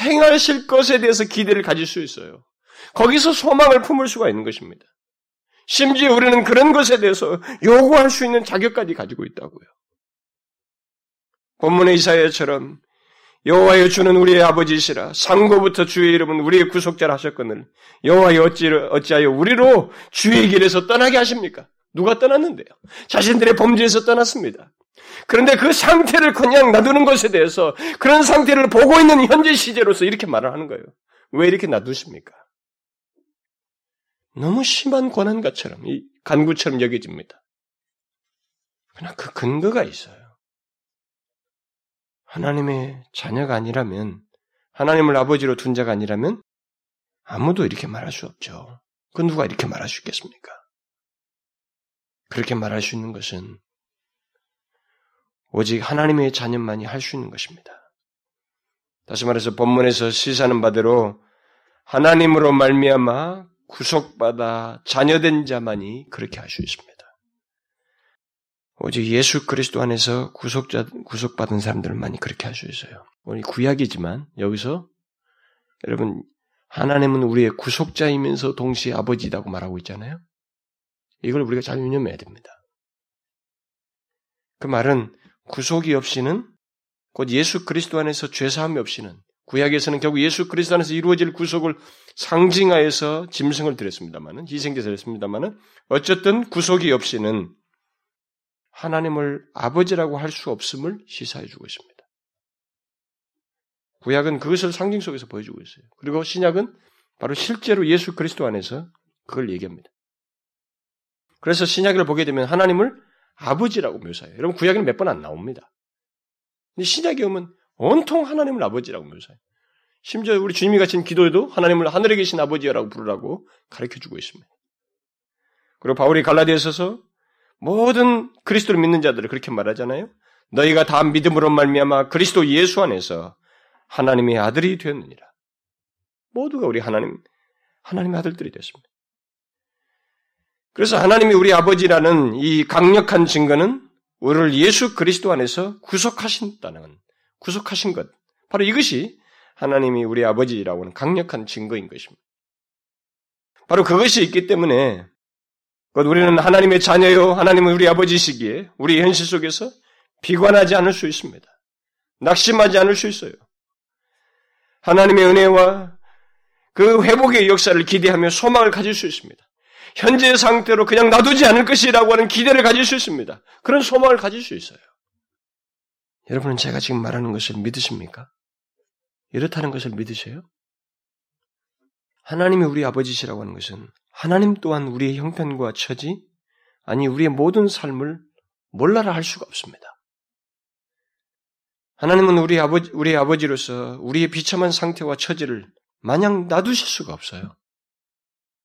행하실 것에 대해서 기대를 가질 수 있어요. 거기서 소망을 품을 수가 있는 것입니다. 심지어 우리는 그런 것에 대해서 요구할 수 있는 자격까지 가지고 있다고요. 본문의 이사야처럼 여호와여 주는 우리의 아버지시라 상고부터 주의 이름은 우리의 구속자라 하셨거늘 여호와여 어찌 어찌하여 우리로 주의 길에서 떠나게 하십니까? 누가 떠났는데요? 자신들의 범죄에서 떠났습니다. 그런데 그 상태를 그냥 놔두는 것에 대해서 그런 상태를 보고 있는 현재 시제로서 이렇게 말을 하는 거예요. 왜 이렇게 놔두십니까? 너무 심한 고난가처럼, 이 간구처럼 여겨집니다. 그러나 그 근거가 있어요. 하나님의 자녀가 아니라면, 하나님을 아버지로 둔 자가 아니라면, 아무도 이렇게 말할 수 없죠. 그 누가 이렇게 말할 수 있겠습니까? 그렇게 말할 수 있는 것은 오직 하나님의 자녀만이 할 수 있는 것입니다. 다시 말해서 본문에서 시사하는 바대로 하나님으로 말미암아 구속받아 자녀된 자만이 그렇게 할 수 있습니다. 오직 예수 그리스도 안에서 구속자 구속받은 사람들만이 그렇게 할 수 있어요. 우리 구약이지만 여기서 여러분 하나님은 우리의 구속자이면서 동시에 아버지라고 말하고 있잖아요. 이걸 우리가 잘 유념해야 됩니다. 그 말은 구속이 없이는 곧 예수 그리스도 안에서 죄사함이 없이는 구약에서는 결국 예수 그리스도 안에서 이루어질 구속을 상징하여서 짐승을 드렸습니다만은 희생제사를 했습니다만은 어쨌든 구속이 없이는 하나님을 아버지라고 할 수 없음을 시사해 주고 있습니다. 구약은 그것을 상징 속에서 보여주고 있어요. 그리고 신약은 바로 실제로 예수 그리스도 안에서 그걸 얘기합니다. 그래서 신약을 보게 되면 하나님을 아버지라고 묘사해요. 여러분 구약에는 몇 번 안 나옵니다. 근데 신약에 오면 온통 하나님을 아버지라고 묘사해요. 심지어 우리 주님이 가르친 기도에도 하나님을 하늘에 계신 아버지라고 부르라고 가르쳐 주고 있습니다. 그리고 바울이 갈라디아서서 모든 그리스도를 믿는 자들을 그렇게 말하잖아요. 너희가 다 믿음으로 말미암아 그리스도 예수 안에서 하나님의 아들이 되었느니라. 모두가 우리 하나님 하나님의 아들들이 됐습니다. 그래서 하나님이 우리 아버지라는 이 강력한 증거는 우리를 예수 그리스도 안에서 구속하신다는 구속하신 것. 바로 이것이 하나님이 우리 아버지라고 하는 강력한 증거인 것입니다. 바로 그것이 있기 때문에 우리는 하나님의 자녀요, 하나님은 우리 아버지시기에 우리 현실 속에서 비관하지 않을 수 있습니다. 낙심하지 않을 수 있어요. 하나님의 은혜와 그 회복의 역사를 기대하며 소망을 가질 수 있습니다. 현재 상태로 그냥 놔두지 않을 것이라고 하는 기대를 가질 수 있습니다. 그런 소망을 가질 수 있어요. 여러분은 제가 지금 말하는 것을 믿으십니까? 이렇다는 것을 믿으세요? 하나님이 우리 아버지시라고 하는 것은 하나님 또한 우리의 형편과 처지, 아니 우리의 모든 삶을 몰라라 할 수가 없습니다. 하나님은 우리 아버지, 우리 아버지로서 우리의 비참한 상태와 처지를 마냥 놔두실 수가 없어요.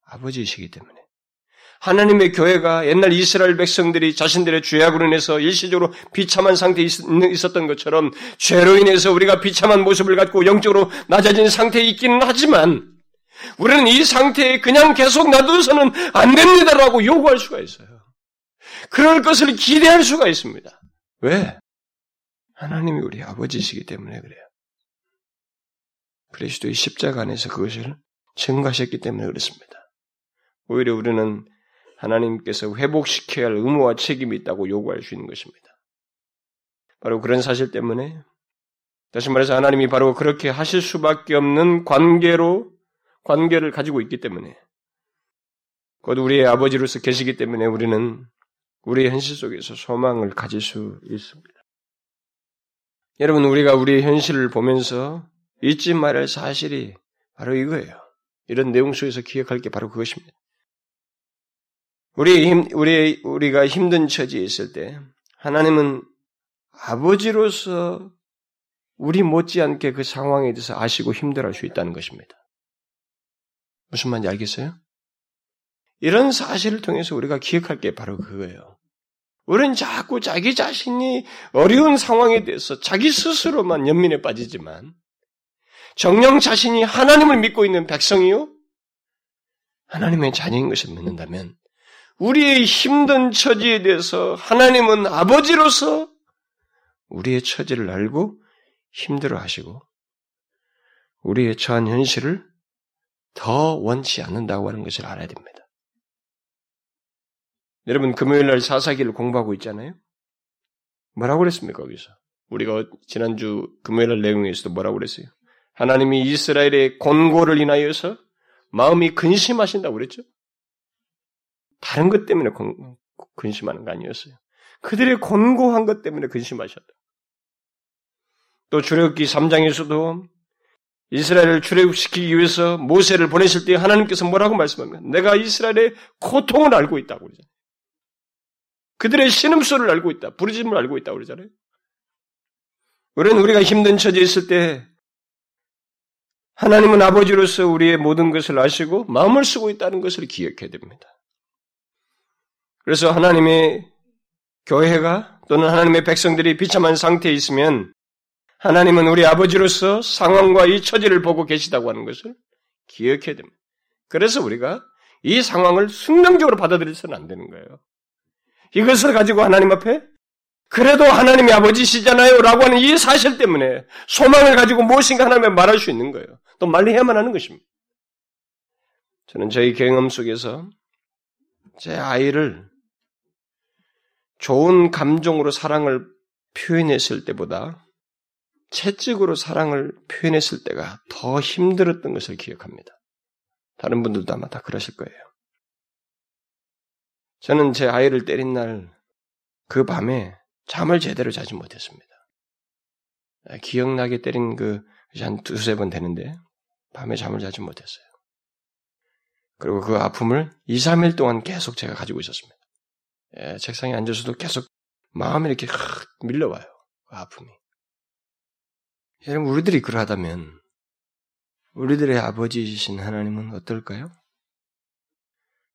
아버지이시기 때문에. 하나님의 교회가 옛날 이스라엘 백성들이 자신들의 죄악으로 인해서 일시적으로 비참한 상태에 있었던 것처럼 죄로 인해서 우리가 비참한 모습을 갖고 영적으로 낮아진 상태에 있기는 하지만 우리는 이 상태에 그냥 계속 놔두서는 안 됩니다라고 요구할 수가 있어요. 그럴 것을 기대할 수가 있습니다. 왜? 하나님이 우리 아버지시기 때문에 그래요. 그리스도의 십자가 안에서 그것을 증거하셨기 때문에 그렇습니다. 오히려 우리는 하나님께서 회복시켜야 할 의무와 책임이 있다고 요구할 수 있는 것입니다. 바로 그런 사실 때문에 다시 말해서 하나님이 바로 그렇게 하실 수밖에 없는 관계로 관계를 가지고 있기 때문에 곧 우리의 아버지로서 계시기 때문에 우리는 우리의 현실 속에서 소망을 가질 수 있습니다. 여러분 우리가 우리의 현실을 보면서 잊지 말할 사실이 바로 이거예요. 이런 내용 속에서 기억할 게 바로 그것입니다. 우리 힘, 우리, 우리가 힘든 처지에 있을 때, 하나님은 아버지로서 우리 못지않게 그 상황에 대해서 아시고 힘들어 할 수 있다는 것입니다. 무슨 말인지 알겠어요? 이런 사실을 통해서 우리가 기억할 게 바로 그거예요. 우리는 자꾸 자기 자신이 어려운 상황에 대해서 자기 스스로만 연민에 빠지지만, 정령 자신이 하나님을 믿고 있는 백성이요? 하나님의 자녀인 것을 믿는다면, 우리의 힘든 처지에 대해서 하나님은 아버지로서 우리의 처지를 알고 힘들어 하시고 우리의 처한 현실을 더 원치 않는다고 하는 것을 알아야 됩니다. 여러분 금요일 날 사사기를 공부하고 있잖아요. 뭐라고 그랬습니까 거기서? 우리가 지난주 금요일 날 내용에서도 뭐라고 그랬어요? 하나님이 이스라엘의 곤고를 인하여서 마음이 근심하신다고 그랬죠? 다른 것 때문에 근심하는 거 아니었어요. 그들의 곤고한 것 때문에 근심하셨다. 또 출애굽기 3장에서도 이스라엘을 출애굽시키기 위해서 모세를 보내실 때 하나님께서 뭐라고 말씀합니까? 내가 이스라엘의 고통을 알고 있다고 그러잖아요. 그들의 신음소를 알고 있다. 부르짐을 알고 있다고 그러잖아요. 우리는 우리가 힘든 처지에 있을 때 하나님은 아버지로서 우리의 모든 것을 아시고 마음을 쓰고 있다는 것을 기억해야 됩니다. 그래서 하나님의 교회가 또는 하나님의 백성들이 비참한 상태에 있으면 하나님은 우리 아버지로서 상황과 이 처지를 보고 계시다고 하는 것을 기억해야 됩니다. 그래서 우리가 이 상황을 순간적으로 받아들여서는 안 되는 거예요. 이것을 가지고 하나님 앞에 그래도 하나님이 아버지시잖아요 라고 하는 이 사실 때문에 소망을 가지고 무엇인가 하나님에 말할 수 있는 거예요. 또 말해야만 하는 것입니다. 저는 저희 경험 속에서 제 아이를 좋은 감정으로 사랑을 표현했을 때보다 채찍으로 사랑을 표현했을 때가 더 힘들었던 것을 기억합니다. 다른 분들도 아마 다 그러실 거예요. 저는 제 아이를 때린 날 그 밤에 잠을 제대로 자지 못했습니다. 기억나게 때린 그 한 두세 번 되는데 밤에 잠을 자지 못했어요. 그리고 그 아픔을 2, 3일 동안 계속 제가 가지고 있었습니다. 예, 책상에 앉아서도 계속 마음이 이렇게 확 밀려와요. 그 아픔이. 여러분, 우리들이 그러하다면, 우리들의 아버지이신 하나님은 어떨까요?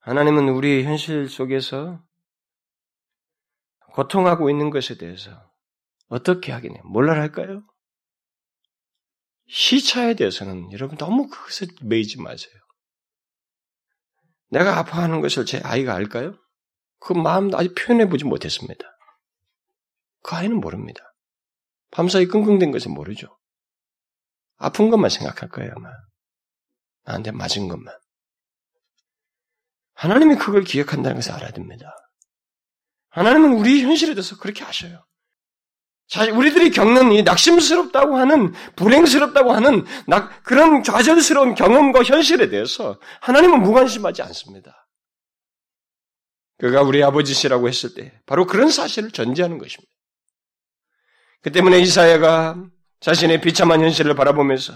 하나님은 우리의 현실 속에서 고통하고 있는 것에 대해서 어떻게 하겠냐? 뭘라 할까요? 시차에 대해서는 여러분 너무 그것에 매이지 마세요. 내가 아파하는 것을 제 아이가 알까요? 그 마음 아직 표현해 보지 못했습니다. 그 아이는 모릅니다. 밤사이 끙끙댄 것은 모르죠. 아픈 것만 생각할 거예요, 아마. 나한테 맞은 것만. 하나님이 그걸 기억한다는 것을 알아야 됩니다. 하나님은 우리 현실에 대해서 그렇게 하셔요. 자, 우리들이 겪는 이 낙심스럽다고 하는, 불행스럽다고 하는 낙, 그런 좌절스러운 경험과 현실에 대해서 하나님은 무관심하지 않습니다. 그가 우리 아버지시라고 했을 때 바로 그런 사실을 전제하는 것입니다. 그 때문에 이사야가 자신의 비참한 현실을 바라보면서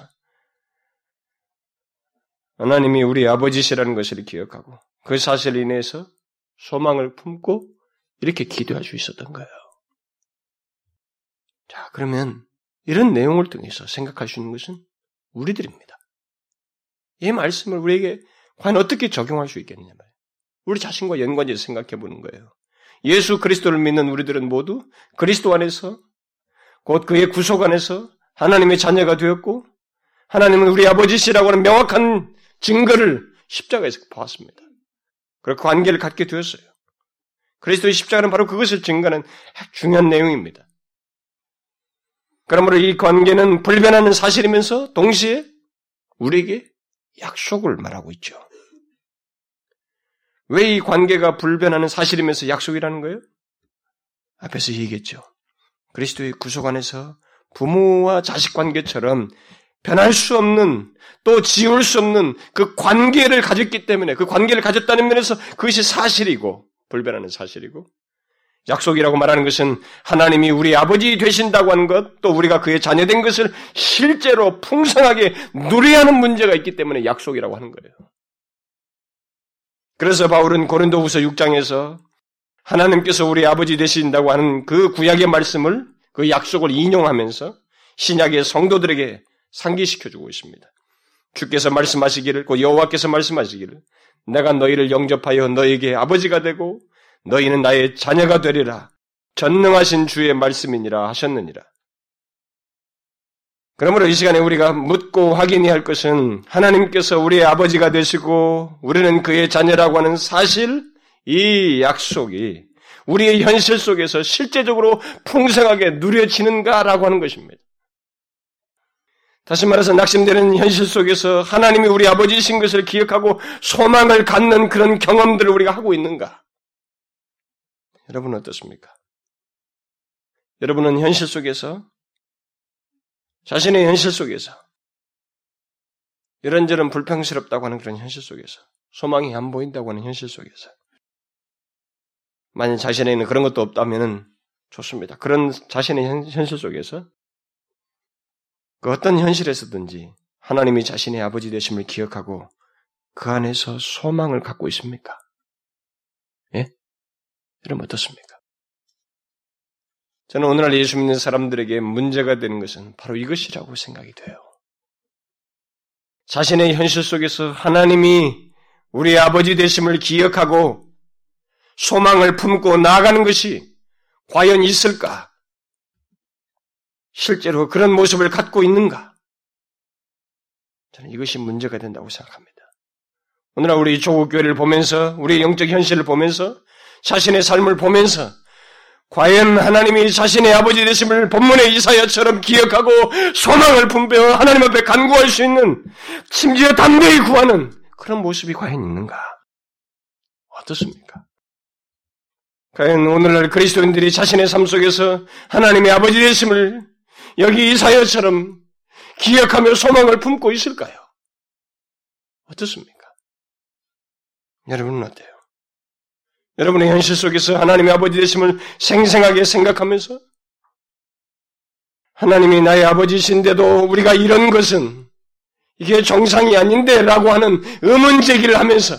하나님이 우리 아버지시라는 것을 기억하고 그 사실로 인해서 소망을 품고 이렇게 기도할 수 있었던 거예요. 자, 그러면 이런 내용을 통해서 생각할 수 있는 것은 우리들입니다. 이 말씀을 우리에게 과연 어떻게 적용할 수 있겠느냐 말이에요. 우리 자신과 연관해서 생각해 보는 거예요. 예수 그리스도를 믿는 우리들은 모두 그리스도 안에서 곧 그의 구속 안에서 하나님의 자녀가 되었고 하나님은 우리 아버지시라고 하는 명확한 증거를 십자가에서 보았습니다. 그리고 관계를 갖게 되었어요. 그리스도의 십자가는 바로 그것을 증거하는 중요한 내용입니다. 그러므로 이 관계는 불변하는 사실이면서 동시에 우리에게 약속을 말하고 있죠. 왜 이 관계가 불변하는 사실이면서 약속이라는 거예요? 앞에서 얘기했죠. 그리스도의 구속 안에서 부모와 자식 관계처럼 변할 수 없는 또 지울 수 없는 그 관계를 가졌기 때문에 그 관계를 가졌다는 면에서 그것이 사실이고 불변하는 사실이고 약속이라고 말하는 것은 하나님이 우리 아버지 되신다고 하는 것, 또 우리가 그의 자녀된 것을 실제로 풍성하게 누려야 하는 문제가 있기 때문에 약속이라고 하는 거예요. 그래서 바울은 고린도후서 6장에서 하나님께서 우리 아버지 되신다고 하는 그 구약의 말씀을 그 약속을 인용하면서 신약의 성도들에게 상기시켜 주고 있습니다. 주께서 말씀하시기를 곧 여호와께서 말씀하시기를 내가 너희를 영접하여 너에게 아버지가 되고 너희는 나의 자녀가 되리라 전능하신 주의 말씀이니라 하셨느니라. 그러므로 이 시간에 우리가 묻고 확인해야 할 것은 하나님께서 우리의 아버지가 되시고 우리는 그의 자녀라고 하는 사실, 이 약속이 우리의 현실 속에서 실제적으로 풍성하게 누려지는가라고 하는 것입니다. 다시 말해서 낙심되는 현실 속에서 하나님이 우리 아버지이신 것을 기억하고 소망을 갖는 그런 경험들을 우리가 하고 있는가? 여러분은 어떻습니까? 여러분은 현실 속에서 자신의 현실 속에서 이런저런 불평스럽다고 하는 그런 현실 속에서 소망이 안 보인다고 하는 현실 속에서 만약 자신에는 그런 것도 없다면 좋습니다. 그런 자신의 현실 속에서 그 어떤 현실에서든지 하나님이 자신의 아버지 되심을 기억하고 그 안에서 소망을 갖고 있습니까? 예? 여러분 어떻습니까? 저는 오늘날 예수 믿는 사람들에게 문제가 되는 것은 바로 이것이라고 생각이 돼요. 자신의 현실 속에서 하나님이 우리 아버지 되심을 기억하고 소망을 품고 나아가는 것이 과연 있을까? 실제로 그런 모습을 갖고 있는가? 저는 이것이 문제가 된다고 생각합니다. 오늘날 우리 조국 교회를 보면서 우리 영적 현실을 보면서 자신의 삶을 보면서 과연 하나님이 자신의 아버지 되심을 본문의 이사야처럼 기억하고 소망을 품며 하나님 앞에 간구할 수 있는 심지어 담대히 구하는 그런 모습이 과연 있는가? 어떻습니까? 과연 오늘날 그리스도인들이 자신의 삶 속에서 하나님의 아버지 되심을 여기 이사야처럼 기억하며 소망을 품고 있을까요? 어떻습니까? 여러분은 어때요? 여러분의 현실 속에서 하나님의 아버지 되심을 생생하게 생각하면서 하나님이 나의 아버지신데도 우리가 이런 것은 이게 정상이 아닌데 라고 하는 의문 제기를 하면서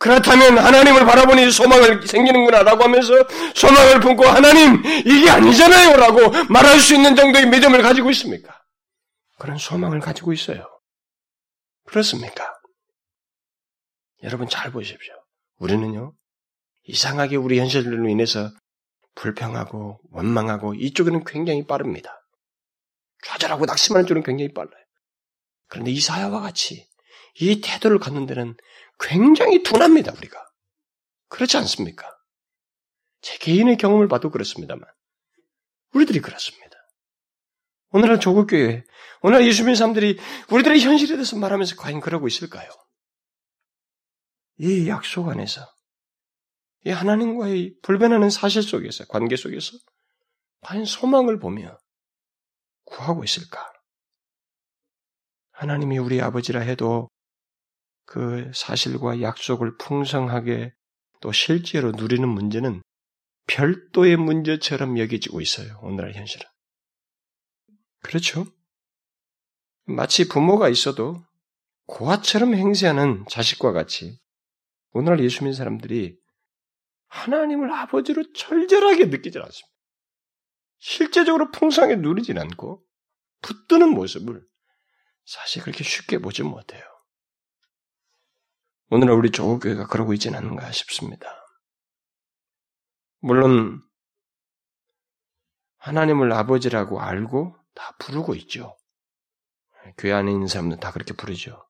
그렇다면 하나님을 바라보니 소망을 생기는구나 라고 하면서 소망을 품고 하나님 이게 아니잖아요 라고 말할 수 있는 정도의 믿음을 가지고 있습니까? 그런 소망을 가지고 있어요. 그렇습니까? 여러분 잘 보십시오. 우리는요, 이상하게 우리 현실로 인해서 불평하고 원망하고 이쪽에는 굉장히 빠릅니다. 좌절하고 낙심하는 쪽은 굉장히 빨라요. 그런데 이사야와 같이 이 태도를 갖는 데는 굉장히 둔합니다, 우리가. 그렇지 않습니까? 제 개인의 경험을 봐도 그렇습니다만. 우리들이 그렇습니다. 오늘날 조국교회, 오늘날 예수민 사람들이 우리들의 현실에 대해서 말하면서 과연 그러고 있을까요? 이 약속 안에서, 이 하나님과의 불변하는 사실 속에서, 관계 속에서, 과연 소망을 보며 구하고 있을까? 하나님이 우리 아버지라 해도 그 사실과 약속을 풍성하게 또 실제로 누리는 문제는 별도의 문제처럼 여겨지고 있어요. 오늘날 현실은. 그렇죠? 마치 부모가 있어도 고아처럼 행세하는 자식과 같이 오늘날 예수 믿는 사람들이 하나님을 아버지로 절절하게 느끼지 않습니다. 실제적으로 풍성하게 누리진 않고 붙드는 모습을 사실 그렇게 쉽게 보지 못해요. 오늘날 우리 조국교회가 그러고 있지는 않은가 싶습니다. 물론 하나님을 아버지라고 알고 다 부르고 있죠. 교회 안에 있는 사람들 다 그렇게 부르죠.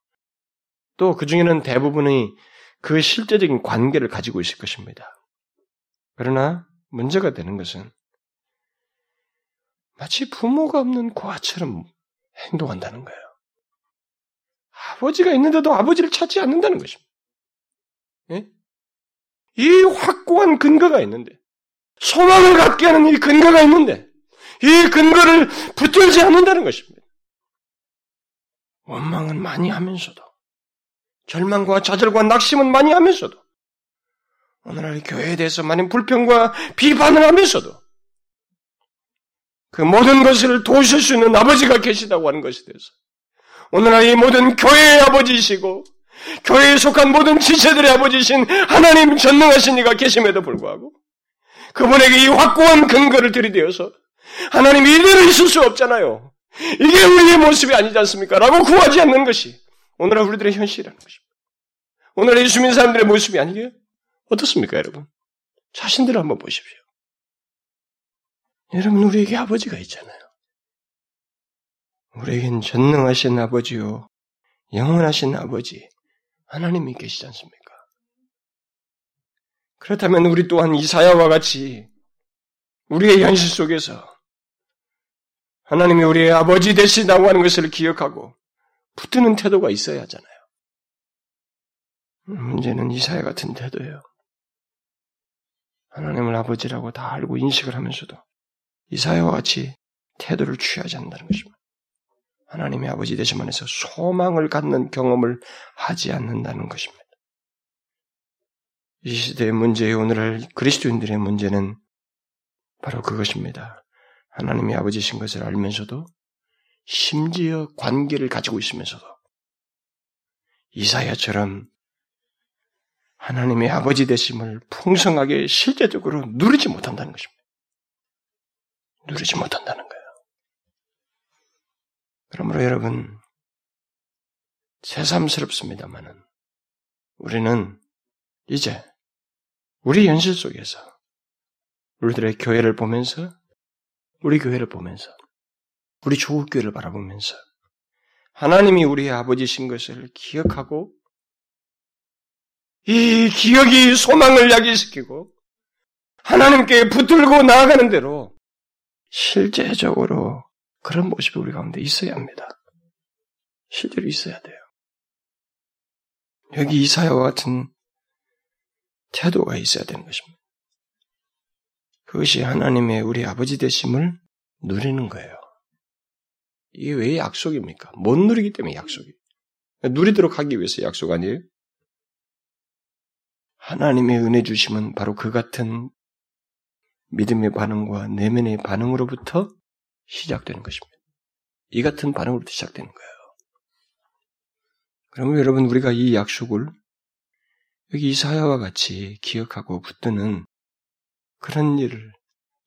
또 그 중에는 대부분이 그 실제적인 관계를 가지고 있을 것입니다. 그러나 문제가 되는 것은 마치 부모가 없는 고아처럼 행동한다는 거예요. 아버지가 있는데도 아버지를 찾지 않는다는 것입니다. 예? 이 확고한 근거가 있는데, 소망을 갖게 하는 이 근거가 있는데, 이 근거를 붙들지 않는다는 것입니다. 원망은 많이 하면서도, 절망과 좌절과 낙심은 많이 하면서도, 오늘날 교회에 대해서 많은 불평과 비판을 하면서도, 그 모든 것을 도우실 수 있는 아버지가 계시다고 하는 것에 대해서, 오늘날 이 모든 교회의 아버지이시고, 교회에 속한 모든 지체들의 아버지신 하나님 전능하신 이가 계심에도 불구하고 그분에게 이 확고한 근거를 들이대어서 하나님 이대로 있을 수 없잖아요. 이게 우리의 모습이 아니지 않습니까? 라고 구하지 않는 것이 오늘날 우리들의 현실이라는 것입니다. 오늘 예수민 사람들의 모습이 아니게요? 어떻습니까, 여러분? 자신들을 한번 보십시오. 여러분, 우리에게 아버지가 있잖아요. 우리에겐 전능하신 아버지요, 영원하신 아버지, 하나님이 계시지 않습니까? 그렇다면 우리 또한 이사야와 같이 우리의 현실 속에서 하나님이 우리의 아버지 되시다고 하는 것을 기억하고 붙드는 태도가 있어야 하잖아요. 문제는 이사야 같은 태도예요. 하나님을 아버지라고 다 알고 인식을 하면서도 이사야와 같이 태도를 취하지 않는다는 것입니다. 하나님의 아버지 되심 안에서 소망을 갖는 경험을 하지 않는다는 것입니다. 이 시대의 문제의 오늘날 그리스도인들의 문제는 바로 그것입니다. 하나님의 아버지신 것을 알면서도 심지어 관계를 가지고 있으면서도 이사야처럼 하나님의 아버지 되심을 풍성하게 실제적으로 누리지 못한다는 것입니다. 누리지 못한다는 거예요. 그러므로 여러분, 새삼스럽습니다만은 우리는 이제 우리 현실 속에서 우리들의 교회를 보면서 우리 교회를 보면서 우리 조국 교회를 바라보면서 하나님이 우리의 아버지신 것을 기억하고 이 기억이 소망을 야기시키고 하나님께 붙들고 나아가는 대로 실제적으로 그런 모습이 우리 가운데 있어야 합니다. 실제로 있어야 돼요. 여기 이사야와 같은 태도가 있어야 되는 것입니다. 그것이 하나님의 우리 아버지 되심을 누리는 거예요. 이게 왜 약속입니까? 못 누리기 때문에 약속이. 누리도록 하기 위해서 약속 아니에요? 하나님의 은혜 주심은 바로 그 같은 믿음의 반응과 내면의 반응으로부터 시작되는 것입니다. 이 같은 반응으로부터 시작되는 거예요. 그러면 여러분 우리가 이 약속을 여기 이사야와 같이 기억하고 붙드는 그런 일을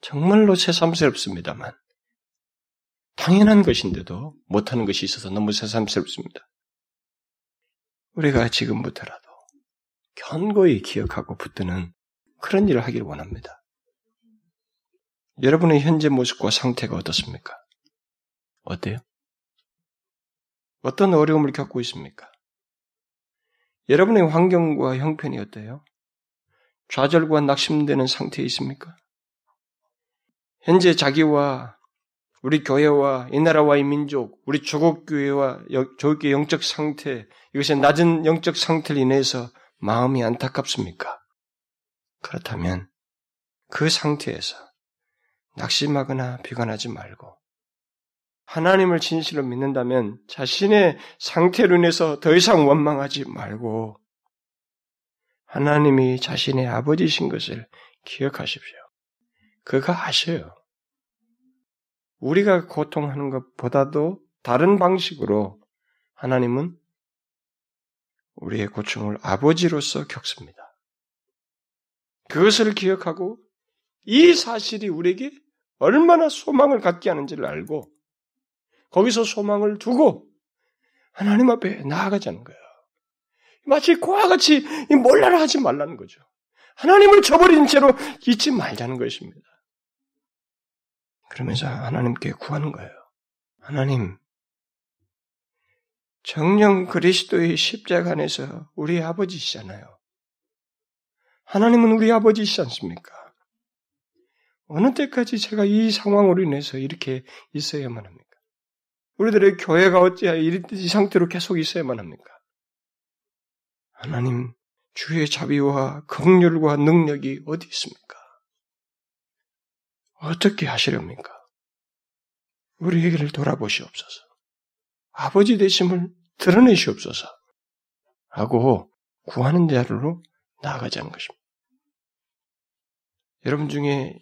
정말로 새삼스럽습니다만 당연한 것인데도 못하는 것이 있어서 너무 새삼스럽습니다. 우리가 지금부터라도 견고히 기억하고 붙드는 그런 일을 하기를 원합니다. 여러분의 현재 모습과 상태가 어떻습니까? 어때요? 어떤 어려움을 겪고 있습니까? 여러분의 환경과 형편이 어때요? 좌절과 낙심되는 상태에 있습니까? 현재 자기와 우리 교회와 이 나라와 이 민족, 우리 조국 교회와 조국의 영적 상태, 이것의 낮은 영적 상태를 인해서 마음이 안타깝습니까? 그렇다면 그 상태에서 낙심하거나 비관하지 말고 하나님을 진실로 믿는다면 자신의 상태로 인해서 더 이상 원망하지 말고 하나님이 자신의 아버지신 것을 기억하십시오. 그가 아셔요. 우리가 고통하는 것보다도 다른 방식으로 하나님은 우리의 고충을 아버지로서 겪습니다. 그것을 기억하고 이 사실이 우리에게 얼마나 소망을 갖게 하는지를 알고 거기서 소망을 두고 하나님 앞에 나아가자는 거예요. 마치 고와 같이 몰라라 하지 말라는 거죠. 하나님을 저버린 채로 잊지 말자는 것입니다. 그러면서 하나님께 구하는 거예요. 하나님, 정령 그리스도의 십자가 안에서 우리 아버지시잖아요. 하나님은 우리 아버지시지 않습니까? 어느 때까지 제가 이 상황으로 인해서 이렇게 있어야만 합니까? 우리들의 교회가 어찌하여 이 상태로 계속 있어야만 합니까? 하나님, 주의 자비와 긍휼과 능력이 어디 있습니까? 어떻게 하시렵니까? 우리에게를 돌아보시옵소서. 아버지 되심을 드러내시옵소서. 하고 구하는 자리로 나아가자는 것입니다. 여러분 중에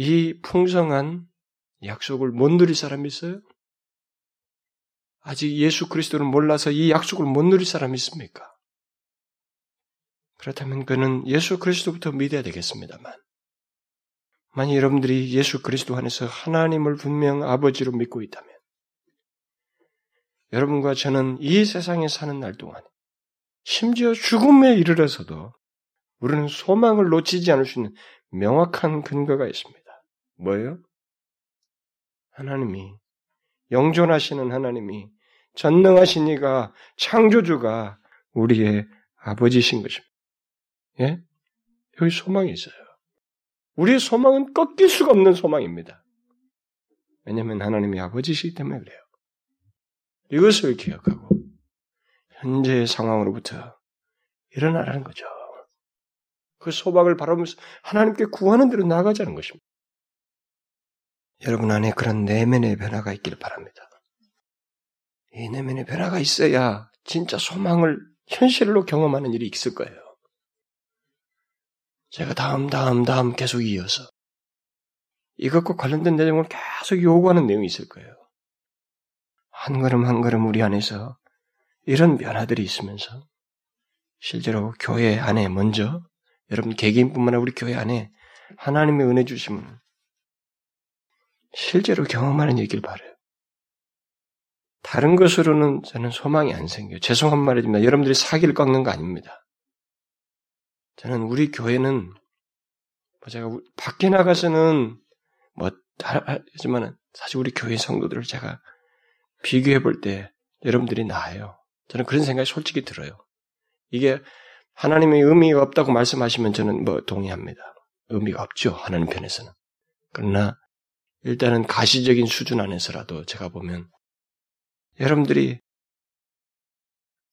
이 풍성한 약속을 못 누릴 사람이 있어요? 아직 예수 그리스도를 몰라서 이 약속을 못 누릴 사람이 있습니까? 그렇다면 그는 예수 그리스도부터 믿어야 되겠습니다만, 만약 여러분들이 예수 그리스도 안에서 하나님을 분명 아버지로 믿고 있다면, 여러분과 저는 이 세상에 사는 날 동안, 심지어 죽음에 이르러서도 우리는 소망을 놓치지 않을 수 있는 명확한 근거가 있습니다. 뭐예요? 하나님이, 영존하시는 하나님이, 전능하신 이가, 창조주가 우리의 아버지신 것입니다. 예? 여기 소망이 있어요. 우리의 소망은 꺾일 수가 없는 소망입니다. 왜냐하면 하나님이 아버지시기 때문에 그래요. 이것을 기억하고 현재의 상황으로부터 일어나라는 거죠. 그 소박을 바라보면서 하나님께 구하는 대로 나가자는 것입니다. 여러분 안에 그런 내면의 변화가 있기를 바랍니다. 이 내면의 변화가 있어야 진짜 소망을 현실로 경험하는 일이 있을 거예요. 제가 다음, 다음, 다음 계속 이어서 이것과 관련된 내용을 계속 요구하는 내용이 있을 거예요. 한 걸음 한 걸음 우리 안에서 이런 변화들이 있으면서 실제로 교회 안에 먼저 여러분 개개인뿐만 아니라 우리 교회 안에 하나님의 은혜 주심을 실제로 경험하는 얘기를 바래요. 다른 것으로는 저는 소망이 안 생겨요. 죄송한 말이지만 여러분들이 사기를 꺾는 거 아닙니다. 저는 우리 교회는 뭐 제가 밖에 나가서는 뭐 하지만 사실 우리 교회 성도들을 제가 비교해 볼 때 여러분들이 나아요. 저는 그런 생각이 솔직히 들어요. 이게 하나님의 의미가 없다고 말씀하시면 저는 뭐 동의합니다. 의미가 없죠. 하나님 편에서는. 그러나 일단은 가시적인 수준 안에서라도 제가 보면 여러분들이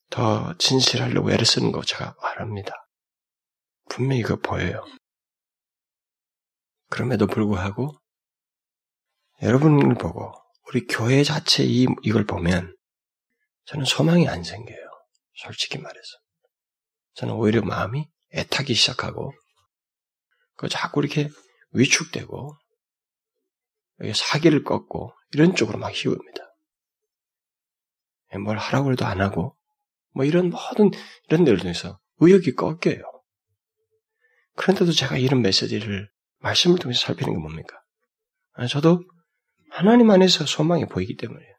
더 진실하려고 애를 쓰는 거 제가 알합니다. 분명히 그 보여요. 그럼에도 불구하고 여러분을 보고 우리 교회 자체 이, 이걸 보면 저는 소망이 안 생겨요. 솔직히 말해서. 저는 오히려 마음이 애타기 시작하고 그 자꾸 이렇게 위축되고 사기를 꺾고 이런 쪽으로 막 희웁니다. 뭘 하라고 해도 안 하고 뭐 이런 모든 이런 데를 통해서 의욕이 꺾여요. 그런데도 제가 이런 메시지를 말씀을 통해서 살피는 게 뭡니까? 아, 저도 하나님 안에서 소망이 보이기 때문에요.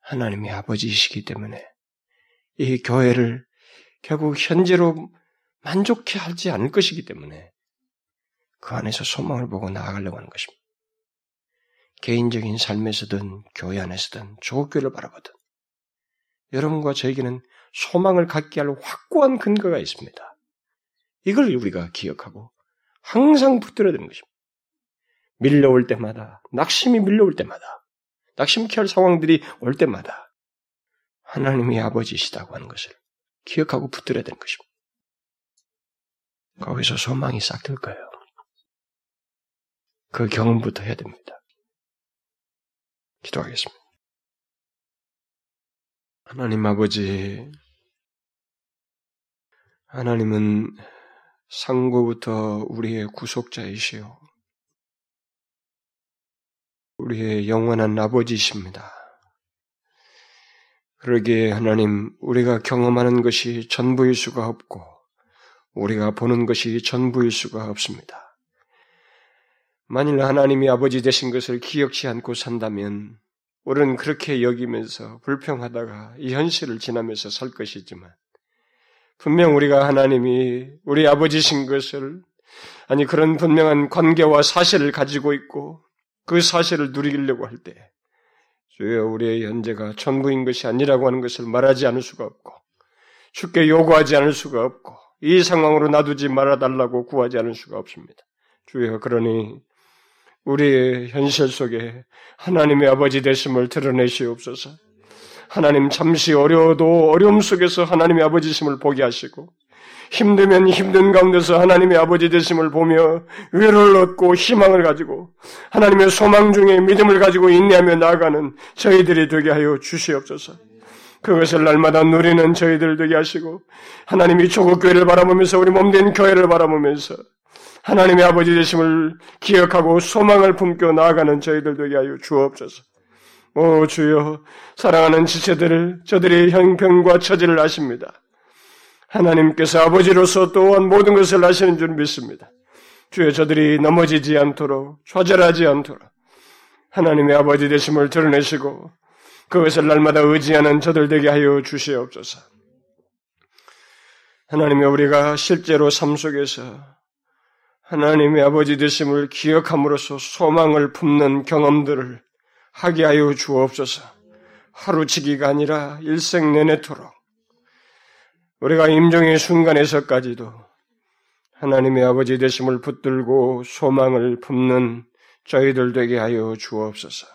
하나님이 아버지이시기 때문에 이 교회를 결국 현재로 만족해 하지 않을 것이기 때문에 그 안에서 소망을 보고 나아가려고 하는 것입니다. 개인적인 삶에서든 교회 안에서든 조교를 바라보든 여러분과 저에게는 소망을 갖게 할 확고한 근거가 있습니다. 이걸 우리가 기억하고 항상 붙들어야 되는 것입니다. 밀려올 때마다, 낙심이 밀려올 때마다, 낙심케 할 상황들이 올 때마다 하나님이 아버지시다고 하는 것을 기억하고 붙들어야 되는 것입니다. 거기서 소망이 싹 들 거예요. 그 경험부터 해야 됩니다. 기도하겠습니다. 하나님 아버지, 하나님은 상고부터 우리의 구속자이시요. 우리의 영원한 아버지이십니다. 그러기에 하나님, 우리가 경험하는 것이 전부일 수가 없고, 우리가 보는 것이 전부일 수가 없습니다. 만일 하나님이 아버지 되신 것을 기억치 않고 산다면, 우리는 그렇게 여기면서 불평하다가 이 현실을 지나면서 살 것이지만, 분명 우리가 하나님이 우리 아버지신 것을, 아니, 그런 분명한 관계와 사실을 가지고 있고, 그 사실을 누리려고 할 때, 주여 우리의 현재가 전부인 것이 아니라고 하는 것을 말하지 않을 수가 없고, 쉽게 요구하지 않을 수가 없고, 이 상황으로 놔두지 말아달라고 구하지 않을 수가 없습니다. 주여 그러니 우리의 현실 속에 하나님의 아버지 되심을 드러내시옵소서. 하나님 잠시 어려워도 어려움 속에서 하나님의 아버지심을 보게 하시고 힘들면 힘든 가운데서 하나님의 아버지 되심을 보며 위로를 얻고 희망을 가지고 하나님의 소망 중에 믿음을 가지고 인내하며 나아가는 저희들이 되게 하여 주시옵소서. 그것을 날마다 누리는 저희들 되게 하시고 하나님이 조국 교회를 바라보면서 우리 몸된 교회를 바라보면서 하나님의 아버지 되심을 기억하고 소망을 품고 나아가는 저희들 되게 하여 주옵소서. 오 주여 사랑하는 지체들을 저들의 형편과 처지를 아십니다. 하나님께서 아버지로서 또한 모든 것을 아시는 줄 믿습니다. 주여 저들이 넘어지지 않도록 좌절하지 않도록 하나님의 아버지 되심을 드러내시고 그것을 날마다 의지하는 저들 되게 하여 주시옵소서. 하나님의 우리가 실제로 삶 속에서 하나님의 아버지 되심을 기억함으로써 소망을 품는 경험들을 하게 하여 주옵소서. 하루치기가 아니라 일생 내내토록 우리가 임종의 순간에서까지도 하나님의 아버지 되심을 붙들고 소망을 품는 저희들 되게 하여 주옵소서.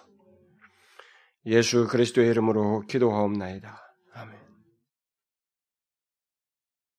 예수 그리스도의 이름으로 기도하옵나이다.